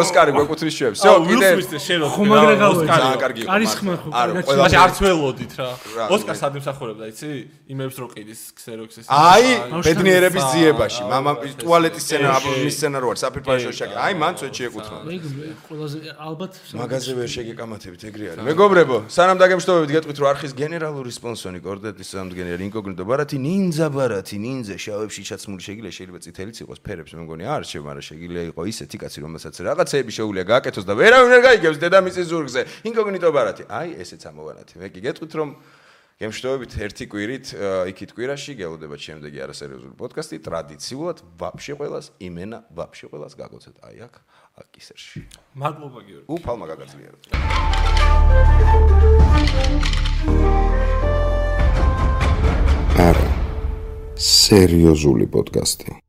S2: ოსკარი გვეკუთვნის ჩვენ. всё,
S3: კიდე ვილ სმითის შენ
S4: ხო მაგრა გავეცი.
S2: ძალიან კარგი იყო.
S4: არის ხმა ხო?
S2: არა,
S3: ყველაში არც ველოდით რა. ოსკარს ადმსახურებდა, იცი? იმებს რო ყიდის ქსეროქსის.
S2: აი, ბედნიერების ძიებაში, მამა ტუალეტის სცენა, აბლომის სცენა რო არის, საფირფაშო შეკ. აი, მან წვეთში ეკუთვნა.
S4: ეგ ყველაზე ალბათ
S2: მაგაზე ვერ შეგეკამათებით, ეგრე არის. მეგობრებო, სანამ დაგემშვიდობებით, გეტყვით რომ არხის გენერალური სპონსორი კორდეტის სამდგენელი ინკოგნიტო ბარათი, ნინძა ბარათი, ნინძა შავებში ჩაცმული შეგიძლია შეიძლება წითელიც იყოს ფერებს ფერებს მე მგონი არ რჩევ, მაგრამ შეგიძლია იყო ისეთი კაცი, რომელსაც რაღაცეები შეუძლია გააკეთოს და ვერავინ არ გაიგებს დედამისის ზურგზე. ინკოგნიტო ბარათი. აი, ესეც ამოვანათი. მე კი გეტყვით რომ გემშვიდობებით ერთი კვირით იქით კვირაში გელოდებათ შემდეგი არასერიოზული პოდკასტი ტრადიციულად ვაფშე ყველას იმენა ვაფშე ყველას გაგოცეთ აი აქ აკისერში
S3: მადლობა გიორგი
S2: უფალმა გაგაძლიეროთ
S1: არა სერიოზული პოდკასტი